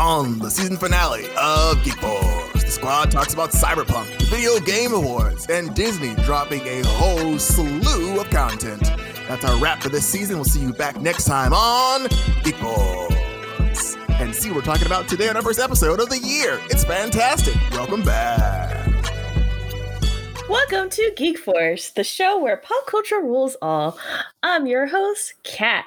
on the season finale of Geek Force. The squad talks about Cyberpunk, Video Game Awards, and Disney dropping a whole slew of content. That's our wrap for this season. We'll see you back next time on Geek Force. And see what we're talking about today on our first episode of the year. It's fantastic. Welcome back. Welcome to Geek Force, the show where pop culture rules all. I'm your host, Kat.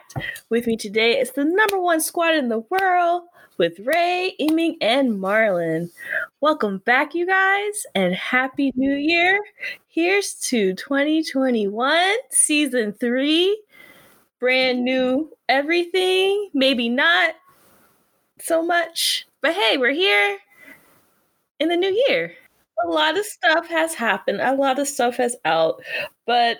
With me today is the number one squad in the world with Ray, Eming, and Marlon. Welcome back, you guys, and Happy New Year. Here's to 2021, Season 3. Brand new everything. Maybe not so much, but hey, we're here in the new year a lot of stuff has happened. A lot of stuff has out. But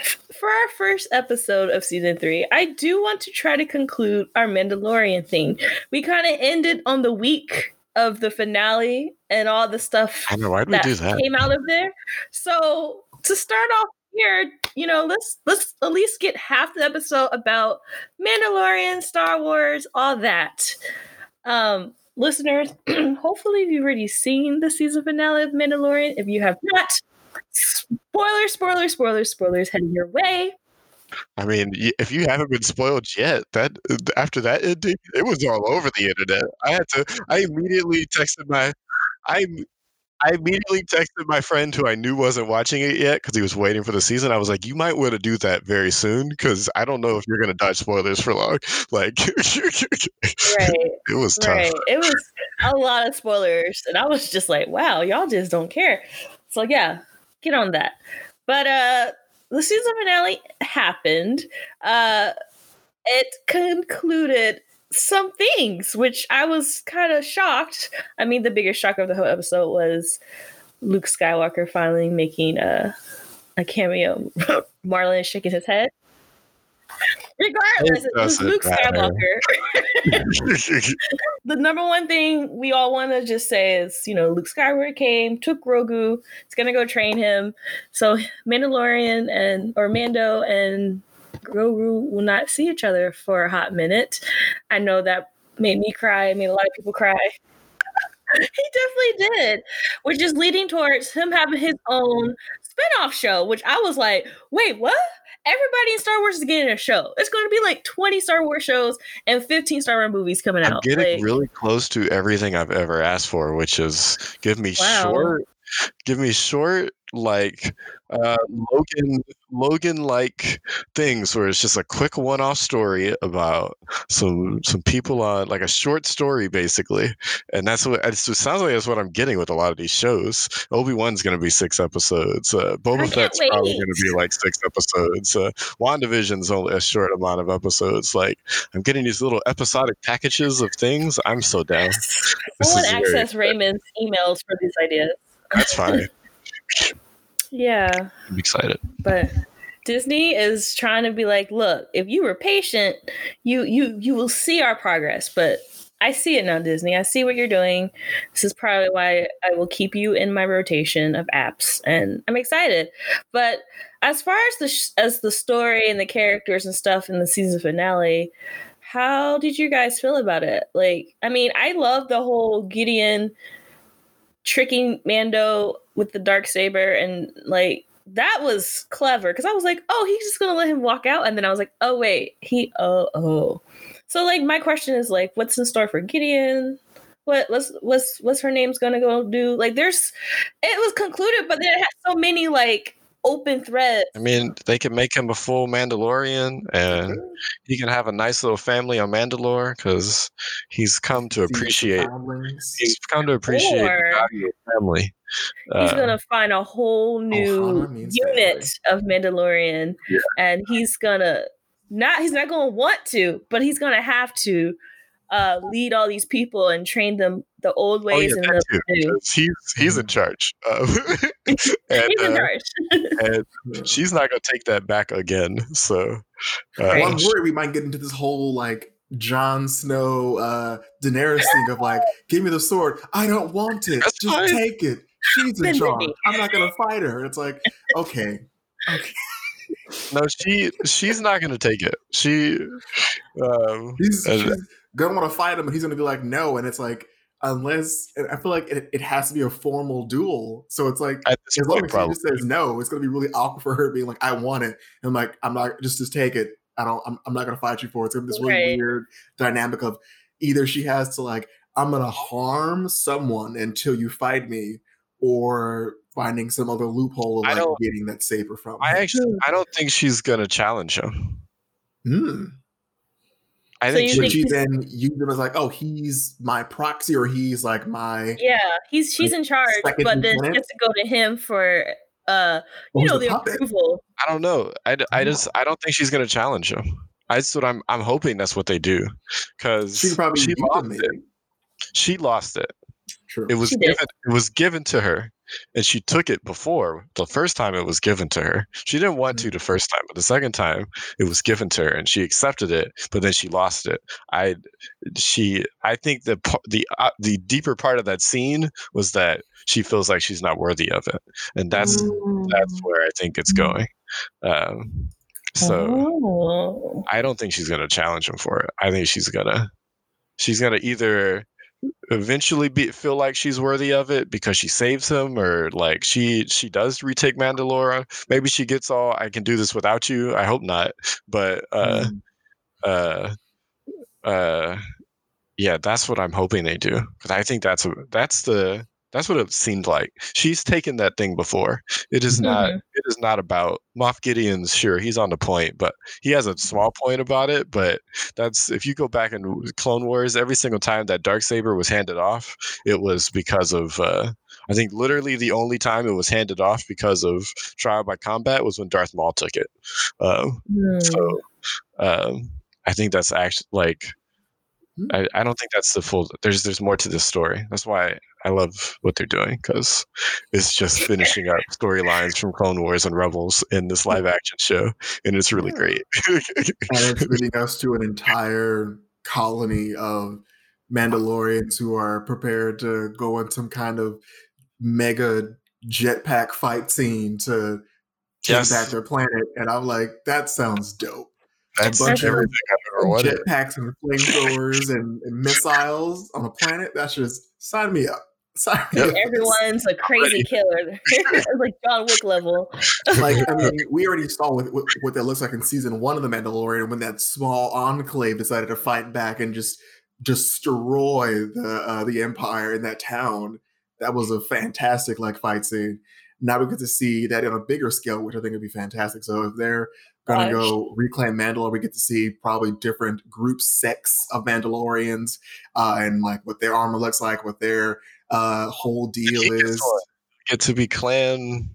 for our first episode of season three, I do want to try to conclude our Mandalorian thing. We kind of ended on the week of the finale and all the stuff I know, why did we do that? came out of there. So to start off here, you know, let's let's at least get half the episode about Mandalorian, Star Wars, all that. Um, listeners, hopefully you've already seen the season finale of Mandalorian. If you have not, spoilers, spoilers, spoilers, spoilers heading your way. I mean, if you haven't been spoiled yet, that after that ending, it was all over the internet. I had to. I immediately texted my. I I immediately texted my friend who I knew wasn't watching it yet because he was waiting for the season. I was like, "You might want to do that very soon because I don't know if you're going to dodge spoilers for long." Like, Right, it was tough. right. It was a lot of spoilers, and I was just like, "Wow, y'all just don't care." So yeah, get on that. But uh, the season finale happened. Uh, it concluded some things, which I was kind of shocked. I mean, the biggest shock of the whole episode was Luke Skywalker finally making a a cameo. Marlon is shaking his head. Regardless, It it was doesn't Luke. Skywalker. the number one thing we all want to just say is, you know, Luke Skywalker came, took Grogu, it's gonna go train him. So Mandalorian and or Mando and Grogu will not see each other for a hot minute. I know that made me cry, it made a lot of people cry. he definitely did, which is leading towards him having his own spin-off show, which I was like, wait, what? Everybody in Star Wars is getting a show. It's going to be like 20 Star Wars shows and 15 Star Wars movies coming I'm out. getting Like, really close to everything I've ever asked for, which is give me Wow. short, give me short like uh, Logan Logan like things where it's just a quick one off story about some some people on like a short story basically, and that's what it sounds like that's what I'm getting with a lot of these shows. Obi Wan's going to be six episodes. Uh, Boba Fett's probably going to be like six episodes. Uh, WandaVision's only a short amount of episodes. Like I'm getting these little episodic packages of things. I'm so down. This Someone access Raymond's emails for these ideas. That's fine. Yeah, I'm excited. but Disney is trying to be like, look, if you were patient, you you you will see our progress. But I see it now, Disney. I see what you're doing. This is probably why I will keep you in my rotation of apps, and I'm excited. But as far as the sh- as the story and the characters and stuff in the season finale, how did you guys feel about it? Like, I mean, I love the whole Gideon tricking Mando with the dark saber and like that was clever because I was like, oh, he's just gonna let him walk out, and then I was like, oh wait, he oh oh. So like my question is like, what's in store for Gideon? What what's what's what's her name's gonna go do? Like, there's it was concluded, but then it has so many like open threads. I mean, they can make him a full Mandalorian, and he can have a nice little family on Mandalore because he's come to appreciate. He's come to appreciate Or- the value of family. He's Uh, gonna find a whole new Ohana means unit of Mandalorian, Yeah. and he's gonna not he's not gonna want to, but he's gonna have to uh, lead all these people and train them the old ways. oh yeah, ways and the too. He's he's in charge, uh, and, he's in uh, charge. and she's not gonna take that back again. So, uh, Well, I'm worried we might get into this whole like Jon Snow, uh, Daenerys thing of like, give me the sword. I don't want it. That's Just fine. take it. She's in charge. I'm not gonna fight her. It's like, okay, okay. no, she she's not gonna take it. She um, He's, uh, she's gonna want to fight him, and he's gonna be like, no. And it's like, unless and I feel like it, it has to be a formal duel. So it's like, as long point, as he probably. just says no, it's gonna be really awkward for her being like, I want it. And I'm like, I'm not just just take it. I don't. I'm, I'm not gonna fight you for it. It's gonna be this really Right. weird dynamic of either she has to like, I'm gonna harm someone until you fight me, or finding some other loophole of like getting that saber from. I him. actually I don't think she's gonna challenge him. Hmm. I So think you she, Would think she then use him as like, oh, he's my proxy, or he's like my Yeah, he's she's in charge, Second but then she has to go to him for uh you who's know the the puppet? approval. I don't know. I, Oh. just I don't think she's gonna challenge him. That's what I'm I'm hoping that's what they do, because She probably she lost it. She lost it. True. It was given. It was given to her, and she took it before the first time it was given to her. She didn't want Mm-hmm. to the first time, but the second time it was given to her, and she accepted it. But then she lost it. I, she, I think the the uh, the deeper part of that scene was that she feels like she's not worthy of it, and that's that's Mm. where I think it's going. Um, so Oh. I don't think she's gonna challenge him for it. I think she's gonna she's gonna either eventually be feel like she's worthy of it because she saves him or like she she does retake Mandalore. Maybe she gets all I can do this without you. I hope not. But uh Mm. uh uh yeah, that's what I'm hoping they do. Because I think that's that's the that's what it seemed like. She's taken that thing before. It is not Mhm. it is not about Moff Gideon's sure he's on the point, but he has a small point about it. But that's if you go back in Clone Wars, every single time that dark saber was handed off, it was because of uh, I think literally the only time it was handed off because of trial by combat was when Darth Maul took it. Um, Hmm. so um, I think that's actually like. Hmm? I, I don't think that's the full. There's there's more to this story. That's why I love what they're doing because it's just finishing up storylines from Clone Wars and Rebels in this live action show, and it's really great. and it's leading us to an entire colony of Mandalorians who are prepared to go on some kind of mega jetpack fight scene to take Yes. back their planet. And I'm like, that sounds dope. That's bunch of everything I've ever wanted. Jetpacks and flamethrowers and, and missiles on a planet. That's just sign me up. Sign me Yep. up. Everyone's a crazy killer. It's like John Wick level. like I mean, we already saw what, what what that looks like in season one of the Mandalorian when that small enclave decided to fight back and just destroy the uh, the Empire in that town. That was a fantastic like fight scene. Now we get to see that on a bigger scale, which I think would be fantastic. So if they're gonna go reclaim Mandalore, we get to see probably different group sects of Mandalorians uh, and like what their armor looks like, what their uh, whole deal is. Get to be clan.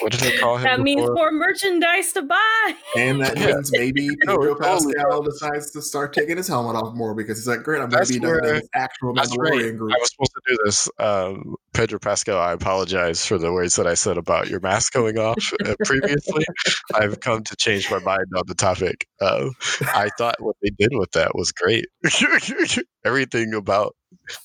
What did they call him? That means more merchandise to buy. And that Yeah. means maybe Pedro Pascal decides to start taking his helmet off more because he's like, great, I'm going That's to be another where- this actual That's right. Group. I was supposed to do this. Um, Pedro Pascal, I apologize for the words that I said about your mask going off uh, previously. I've come to change my mind on the topic. Uh, I thought what they did with that was great. Everything about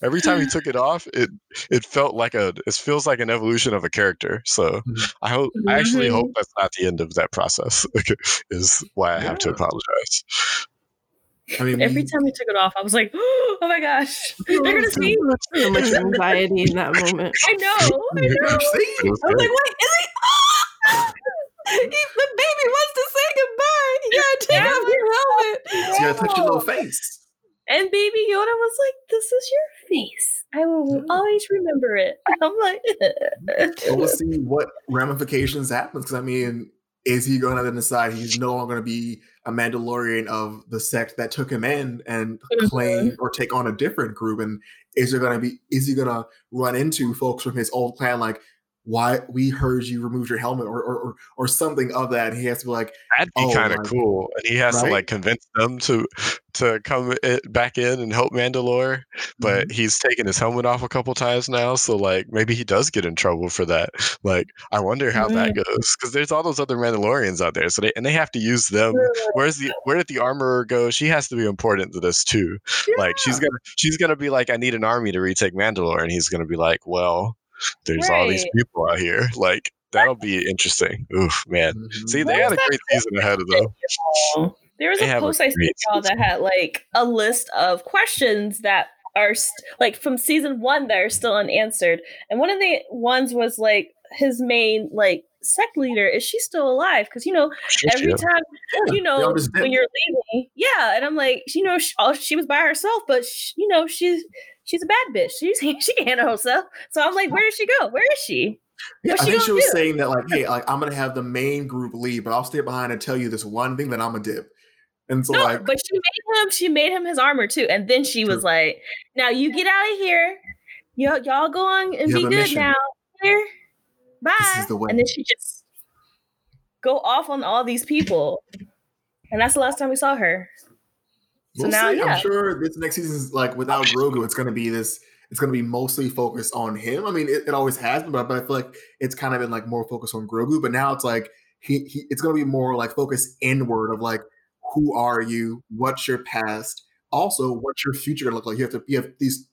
every time he took it off, it it felt like a it feels like an evolution of a character. So Mhm. I hope I actually hope that's not the end of that process. is why I have to apologize. I mean, Every time he took it off, I was like, "Oh my gosh, they're gonna see." so much anxiety in that moment. I know, I know. Was I was like, wait, is he? Ah! he the baby wants to say goodbye. You gotta take Yeah. off your helmet. you got to touch your little face. And Baby Yoda was like, "This is your face. I will always remember it." I'm like, Well, we'll see what ramifications happen. Because I mean, is he going to then decide he's no longer going to be a Mandalorian of the sect that took him in and mm-hmm. claim or take on a different group? And is there going to be? Is he going to run into folks from his old clan like? Why we heard you removed your helmet or or, or, or something of that. And he has to be like, That'd be Oh, kind of cool. And he has to like convince them to to come back in and help Mandalore. But Mm-hmm. he's taken his helmet off a couple times now, so like maybe he does get in trouble for that. Like I wonder how that goes because there's all those other Mandalorians out there, so they and they have to use them. Where's the where did the armorer go? She has to be important to this too. Like she's gonna she's gonna be like, I need an army to retake Mandalore, and he's gonna be like, well. There's all these people out here. Like that'll be interesting. Oof, man. Mhm. See, they What had a great season ahead of them. There was They a have post I great saw that had like a list of questions that are st- like from season one that are still unanswered, and one of the ones was like his main like sect leader is she still alive? Because you know Sure, every yeah. time Yeah, you know they all just when you're leaving, yeah, and I'm like, you know, she, oh, she was by herself, but sh you know she's she's a bad bitch. She's she can handle herself. So I'm like, where does she go? Where is she? Yeah, I think she was do? saying that like, hey, like I'm gonna have the main group lead, but I'll stay behind and tell you this one thing that I'm a dip. And so No, like, but she made him. She made him his armor too, and then she was like, "Now you get out of here. Y'all, y'all go on and You be good mission. now. Here, bye." is the way. And then she just go off on all these people, and that's the last time we saw her. So now, see. yeah, I'm sure this next season is like without Grogu, it's gonna be this. It's gonna be mostly focused on him. I mean, it, it always has been, but, but I feel like it's kind of been like more focused on Grogu. But now it's like he, he it's gonna be more like focused inward of like who are you, what's your past, also what's your future gonna look like. You have to you have these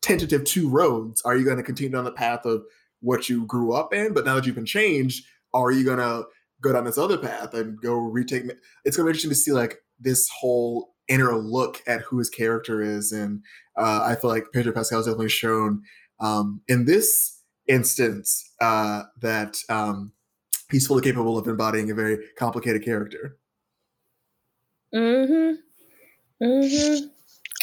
tentative two roads. Are you gonna continue down the path of what you grew up in, but now that you've been changed, are you gonna go down this other path and go retake? It's gonna be interesting to see like this whole inner look at who his character is, and uh, I feel like Pedro Pascal has definitely shown um, in this instance uh, that um, he's fully capable of embodying a very complicated character. mm-hmm, mm-hmm.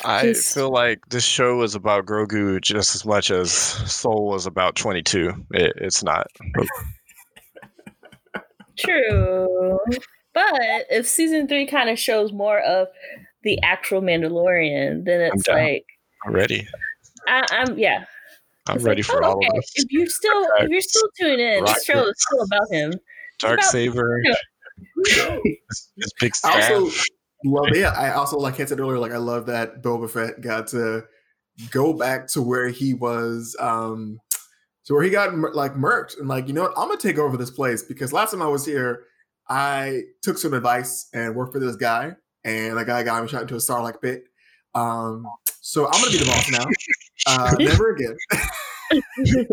I He's- feel like this show is about Grogu just as much as Soul was about 22. It, it's not. True, but if season three kind of shows more of the actual Mandalorian, then it's like I'm ready. I, I'm yeah. I'm It's ready like, for oh, all okay. of this. If you're still if you're still tuning in, this show is still about him. Dark about- Saber, Yeah. his, his big I also love yeah. I also like I said earlier, like I love that Boba Fett got to go back to where he was, um, to where he got like murked and like you know what, I'm gonna take over this place because last time I was here, I took some advice and worked for this guy, and that guy got him shot into a Sarlacc pit. Um, so I'm gonna be the boss now. Uh, never again.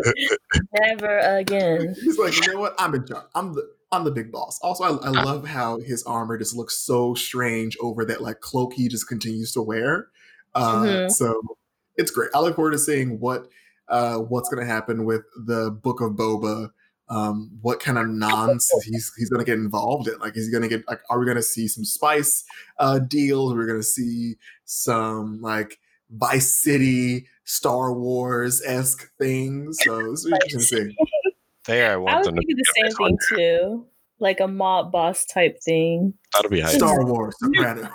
Never again. He's like, you know what? I'm in charge. I'm the I'm the big boss. Also, I, I love how his armor just looks so strange over that like cloak he just continues to wear. Uh, Mhm. So it's great. I look forward to seeing what uh, what's going to happen with the Book of Boba. Um, what kind of nonsense he's he's going to get involved in? Like, is he going to get like? Are we going to see some spice uh, deals? Are we going to see some like Vice City, Star Wars esque things? So it's interesting to see. There, I I want was them to thinking the same thing too, like a mob boss type thing. That'll be hype. Star Wars, Sopranos.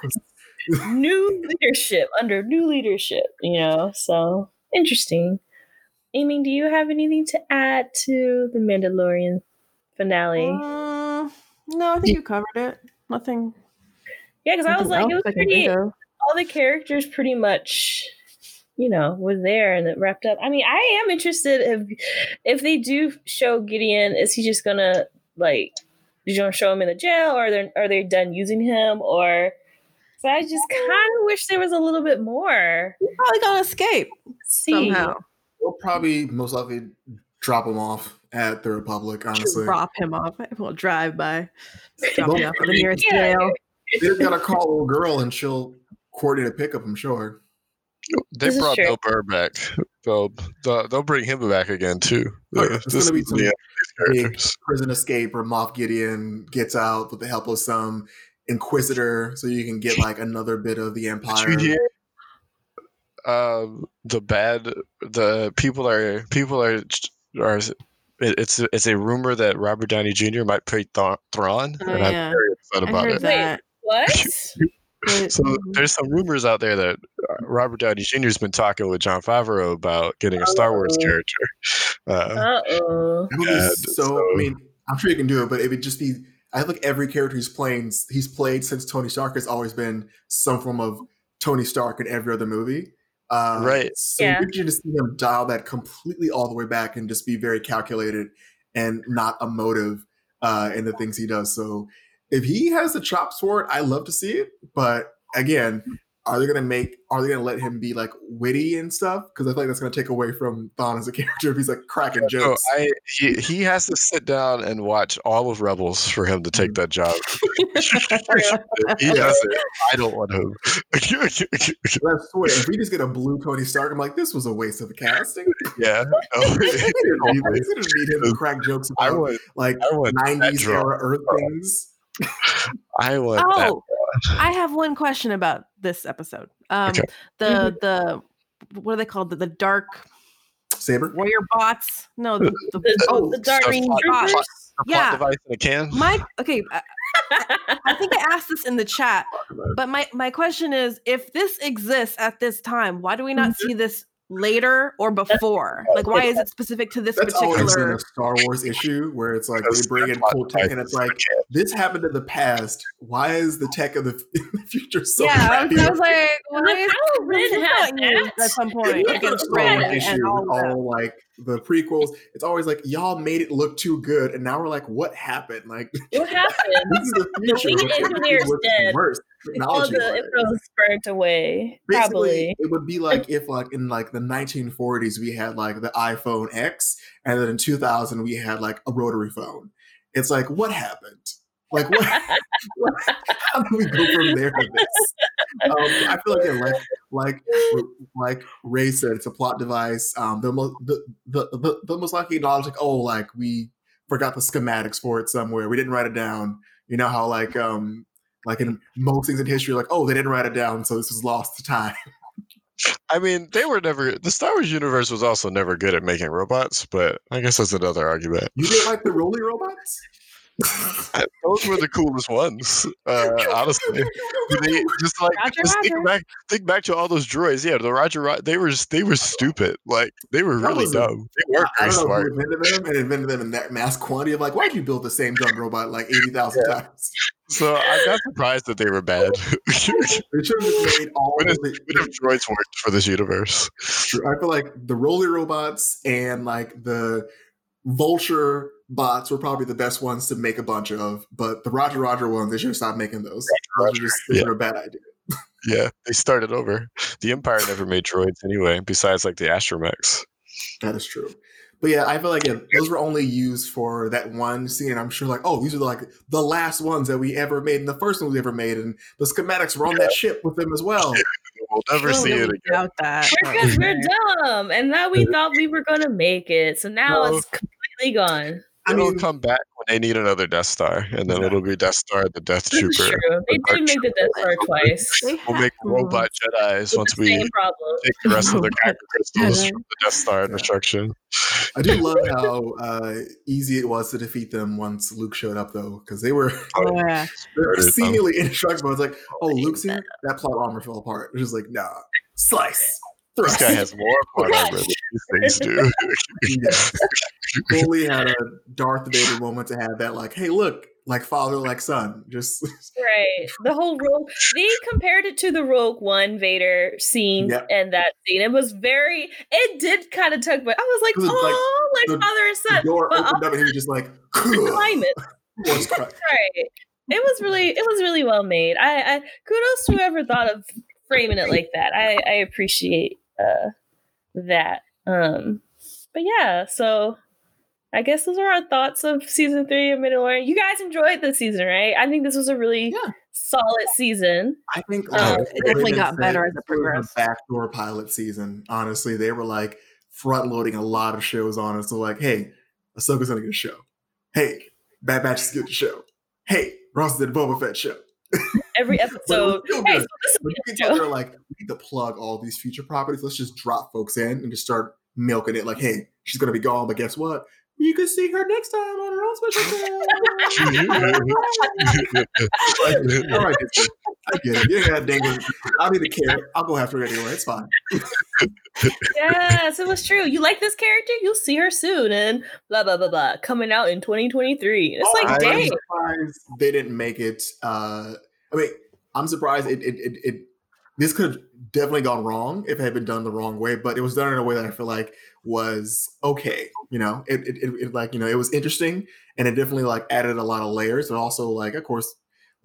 New leadership under new leadership, you know. So interesting. Amy, do you have anything to add to the Mandalorian finale? Mm, no, I think you covered it. Nothing. yeah, because I was like, it was pretty. all the characters pretty much you know were there and it wrapped up i mean i am interested if if they do show gideon is he just gonna like do you want to show him in the jail or are they are they done using him or so i just kind of wish there was a little bit more He's probably gonna escape see somehow. We'll probably most likely drop him off at the Republic, honestly. Drop him off. We'll drive by. Just Drop him off at the nearest Yeah. jail. They just gotta call a little girl and she'll coordinate a pickup, I'm sure. They This brought true. Bill Burr back. They'll, they'll, they'll bring him back again too. Yeah, Uh, it's this gonna be some the Big prison escape where Moff Gideon gets out with the help of some Inquisitor, so you can get like another bit of the Did Empire. you hear? Um, the bad, the people are people are are. It's it's a rumor that Robert Downey Jr. might play Th- Thrawn, Oh, and yeah. I'm very upset I about heard it. that. what So there's some rumors out there that uh, Robert Downey Jr. has been talking with Jon Favreau about getting a Star Wars Oh. character. Uh, uh-oh That would be Yeah, so, so- I mean, I'm sure you can do it, but it would just be I think every character he's playing he's played since Tony Stark has always been some form of Tony Stark in every other movie. Uh, Right. So Yeah. you just see him dial that completely all the way back and just be very calculated and not emotive uh, in the things he does. So if he has the chops for it, I love to see it. But again, are they gonna make? Are they gonna let him be like witty and stuff? Because I feel like that's gonna take away from Thrawn as a character if he's like cracking No, jokes. I he, he has to sit down and watch all of Rebels for him to take that job. he Yeah. doesn't. I don't want him. Swear, if we just get a blue Tony Stark, I'm like, this was a waste of casting. yeah. Oh, they No. didn't need, they didn't need him to crack jokes I about want like I want 90s draw. era Earth things. I want that. Oh, I have one question about this episode. Um, Okay. the the what are they called? The, the dark Saber. warrior bots? No, the, the, The, Oh, the dark green plot- troopers. plot- Yeah. device in a can. my okay. I, I think I asked this in the chat, but my my question is: if this exists at this time, why do we not see this later or before? Like, why is it specific to this That's always been particular? a Star Wars issue where it's like Because they bring in cool tech and it's is in a like this happened in the past. Why is the tech of the, the future so yeah, I crappy? was, I was like, why Like, is Kylo Ren this had not used that. at some point Yeah, That's against a Star Wars Ren issue and all with of that? all like the prequels. It's always like y'all made it look too good, and now we're like, what happened? Like what happened? this is the future. lead engineer's dead. Worse, technology the info is burnt away. Basically, Probably. it would be like if, like, in like the 1940s, we had like the iPhone X, and then in 2000 we had like a rotary phone. It's like, what happened? Like, what? what how do we go from there to this? Um, I feel like, yeah, like, like, like Ray said, it's a plot device. Um, the most, the, the, the, the most likely knowledge, like, oh, like we forgot the schematics for it somewhere. We didn't write it down. You know how like, um, like in most things in history, like, oh, they didn't write it down, so this was lost to time. I mean, they were never. The Star Wars universe was also never good at making robots, but I guess that's another argument. You didn't like the Roly robots? I- Those were the coolest ones, uh, honestly. They just like Roger, just think Roger. back, think back to all those droids. Yeah, the Roger, Ro- they were they were stupid. Like they were That really was a- dumb. They weren't I very don't know smart. who invented them and invented them in that mass quantity of like, why'd you build the same dumb robot like 80,000 times? So I'm not surprised that they were bad. They should have made all What of the. What if droids worked for this universe? I feel like the Roly robots and like the Vulture bots were probably the best ones to make a bunch of, but the Roger Roger ones, they should have stopped making those. Those Roger, are just yeah. are a bad idea. Yeah, they started over. The Empire never made droids anyway, besides like the astromechs. That is true. But yeah, I feel like yeah, those were only used for that one scene. I'm sure, like, oh, these are like the last ones that we ever made, and the first ones we ever made, and the schematics were on that ship with them as well. We'll never I don't see it really again. doubt that. Because we're dumb, and now we thought we were gonna make it, so now No. it's completely gone. I It'll mean, come back when they need another Death Star, and then it'll be Death Star, the Death This Trooper. true. They did make the Death Star twice. They We'll have- make robot Jedi's With once we problem. take the rest of the kyber crystals Jedi. from the Death Star Yeah. destruction. I do love how uh, easy it was to defeat them once Luke showed up, though, because they were Oh, yeah. they were um, seemingly indestructible. It's like, oh, Luke's here. That plot armor fell apart. It was like, nah, slice. This guy has more plot armor than these things do. Yeah. Fully had a Darth Vader moment to have that, like, hey, look, like father, like son. Just Right. The whole Rogue. They compared it to the Rogue One Vader scene Yep. and that scene. It was very. It did kind of tug, but I was like, It was like oh, like, the- father and the son. door But opened up and he was uh, just like, climate. Right. It was really. It was really well made. I, I kudos to whoever thought of framing it like that. I, I appreciate uh, that. Um, but yeah, so I guess those are our thoughts of season three of Mandalorian. You guys enjoyed the season, right? I think this was a really Yeah. solid season. I think like, it definitely got better as it progressed. The backdoor pilot season. Honestly, they were like front loading a lot of shows on us. So like, hey, Ahsoka's gonna get a show. Hey, Bad Batch is getting a show. Hey, Ross did a Boba Fett show. Every episode. Hey, so you can tell they're like, we need to plug all these future properties. Let's just drop folks in and just start milking it. Like, hey, she's gonna be gone, but guess what? You can see her next time on her own special show. All right, I get it. Got dang I need to care. I'll go after her anyway. It's fine. yes, it was true. You like this character? You'll see her soon, and blah blah blah blah. Coming out in 2023. It's Oh, like, I'm dang. they didn't make it. Uh, I mean, I'm surprised it. It, it, it this could have definitely gone wrong if it had been done the wrong way, but it was done in a way that I feel like was okay. You know, it, it, it, it like you know it was interesting and it definitely like added a lot of layers, and also like of course,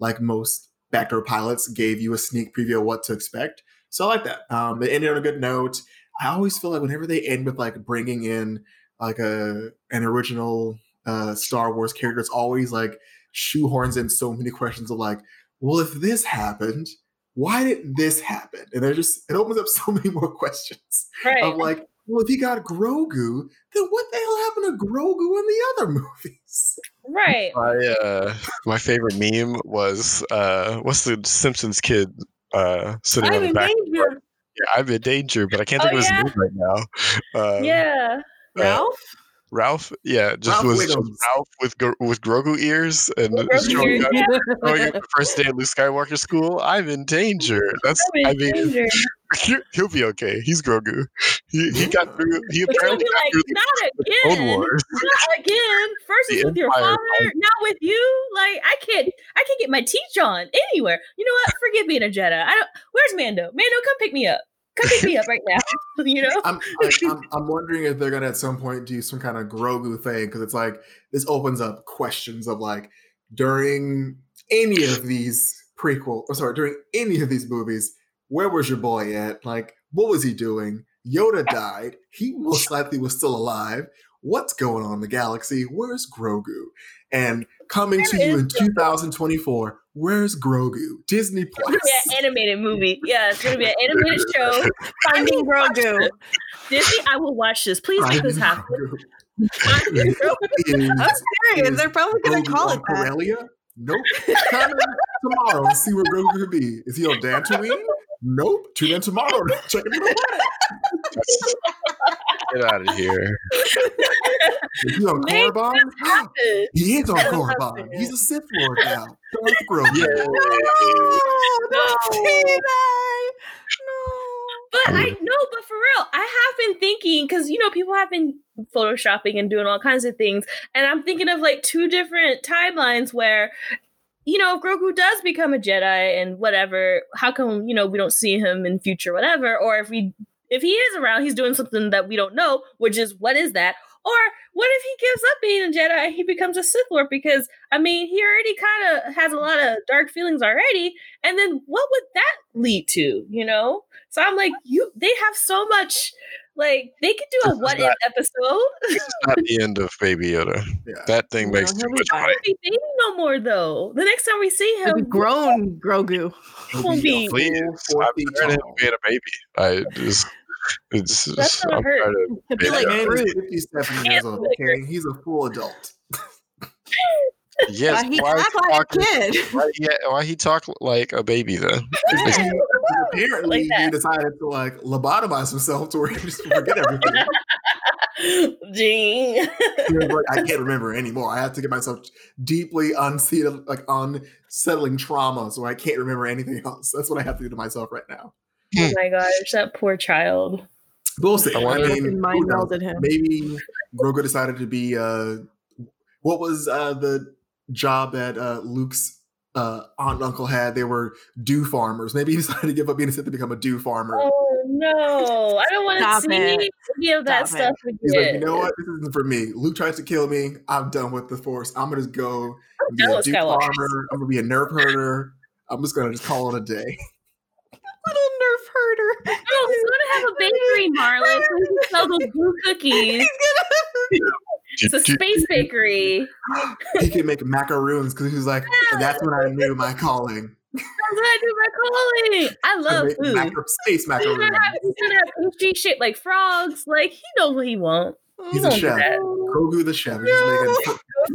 like most backdoor pilots gave you a sneak preview of what to expect. So I like that. Um, it ended on a good note. I always feel like whenever they end with like bringing in like a an original uh, Star Wars character, it's always like shoehorns in so many questions of like, well, if this happened, why didn't this happen? And there's just it opens up so many more questions. Right. Of like, well, if he got Grogu, then what the hell happened to Grogu in the other movies? Right. My uh, my favorite meme was uh, what's the Simpsons kid uh, sitting I'm on the in back? danger. Yeah, I'm in danger, but I can't Oh, think of his yeah. name right now. Uh, yeah. uh, Ralph? Yeah, just Ralph was just Ralph with with Grogu ears and showing up, showing up the first day at Luke Skywalker school. I'm in danger. That's I'm I mean, danger. he'll be okay. He's Grogu. He he got through. He apparently got like, through the not Clone again. Wars. Not again. First The it's with your father, not with you. Like I can't I can't get my teach on anywhere. You know what? Forget being a Jedi. I don't where's Mando? Mando, come pick me up. Come pick me up right now. you know? I'm, like, I'm I'm wondering if they're gonna at some point do some kind of Grogu thing because it's like this opens up questions of like during any of these prequel or sorry during any of these movies where was your boy at? Like what was he doing? Yoda died. He most likely was still alive. What's going on in the galaxy? Where's Grogu? And coming to you in 2024 where's Grogu Disney It's Plus gonna be an animated movie. Yeah, it's gonna be an animated show. Finding Grogu. Disney, I will watch this. Please make this happen. Grogu. Finding Grogu. Is- I'm serious. is They're probably going to Grogu call it that. Corellia? Nope. Come tomorrow and see where Grogu could be. Is he on Dantooine? Nope. Tune in tomorrow. Check it out. Get out of here. Is he on Make Korriban? He is on Happen. Korriban. He's a Sith Lord now. Darth Grogu. Yeah. No, No. No. But I no, but for real, I have been thinking because you know people have been photoshopping and doing all kinds of things, and I'm thinking of like two different timelines where, you know, if Grogu does become a Jedi and whatever, how come you know we don't see him in future whatever, or if we if he is around, he's doing something that we don't know, which is what is that? Or what if he gives up being a Jedi and he becomes a Sith Lord? Because I mean, he already kind of has a lot of dark feelings already, and then what would that lead to? You know? So I'm like, you they have so much like they could do a is what if episode. This is not the end of Baby Yoda. Yeah. That thing No, makes too much money. Be baby no more though. The next time we see He'll him, be grown Grogu. He'll Won't a be- Please, I'm feet tired of him being a baby. I just, it's just, That's gonna I'm hurt. tired be like Man is 57 years old. Okay, he's a full adult. Yes, Why he why is act he like a kid? Why, yeah, why he talk like a baby then? Because apparently Like he decided to like lobotomize himself to where he just forget everything. Gene. Like, I can't remember anymore. I have to get myself deeply unseated, like unsettling trauma, so I can't remember anything else. That's what I have to do to myself right now. oh my gosh, that poor child. We'll see. I I, mean, mind who melded him. maybe Grogu decided to be. uh What was uh the job that uh Luke's uh aunt and uncle had? They were dew farmers. Maybe he decided to give up being a Sith to become a dew farmer. Oh no, I don't want to see it. any of that Stop stuff He's like, again. you know what? This isn't for me. Luke tries to kill me. I'm done with the Force. I'm gonna just go and be a dew Skywalker. farmer. I'm gonna be a nerf herder. I'm just gonna just call it a day. Little nerf herder. No, he's gonna have a bakery, Marlon. So he can sell those blue cookies. It's a space bakery. he can make macaroons because he was like, that's when I knew my calling. That's what I do my calling. I love make food. macar- space He's macaroons. gonna have, he's gonna have pastry shaped like frogs. Like he knows what he wants. He's He a chef. Grogu the chef. He's Go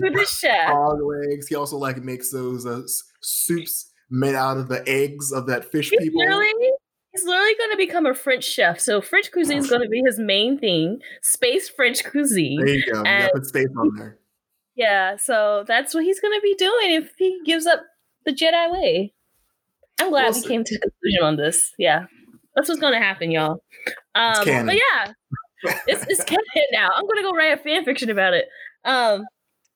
to the chef. frog legs. He also like makes those uh, soups made out of the eggs of that fish people. literally, he's literally going to become a French chef. So French cuisine is going to be his main thing. Space French cuisine. There you go. You put space on there. Yeah, so that's what he's going to be doing if he gives up the Jedi way. I'm glad We'll we came to a conclusion on this. Yeah, that's what's going to happen, y'all. Um, but yeah, it's, it's canon now. I'm going to go write a fan fiction about it. Um,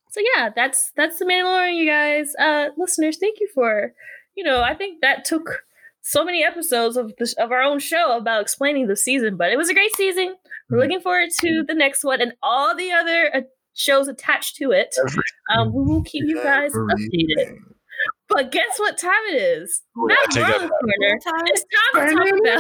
so yeah, that's that's the Mandalorian, you guys, uh, listeners. Thank you for, you know, I think that took so many episodes of the, of our own show about explaining the season, but it was a great season. We're Mhm. looking forward to the next one and all the other uh, shows attached to it. Um, we will keep you guys updated. But guess what time it is? Oh, yeah, Not take that Ron's back. corner. It's time to talk about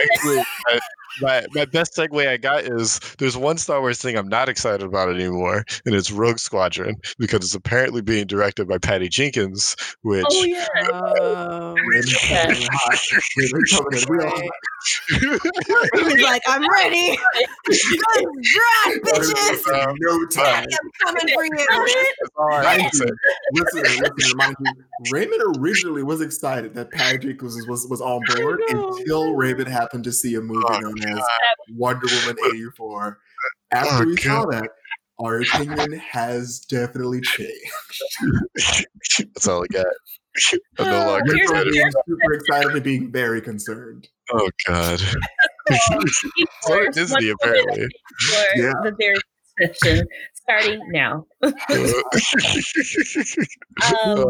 Actually, my, my, my best segue I got is there's one Star Wars thing I'm not excited about anymore, and it's Rogue Squadron because it's apparently being directed by Patty Jenkins, which Oh yeah. Oh. Raven's coming in hot. Raven's coming in real hot. He's like, I'm ready. Good drive, bitches. Uh, no I'm coming for you. that's all I have to say. Listen, listen, remind you, Raymond originally was excited that Patty Jenkins was, was, was on board until Raymond happened to see a movie known as Wonder Woman 84. After Oh, we saw that, our opinion has definitely changed. That's all I got. I'm no Uh, longer here's- From excited. being super excited to being very concerned. Oh God. So did Disney apparently. Yeah. the very session starting now. Um, so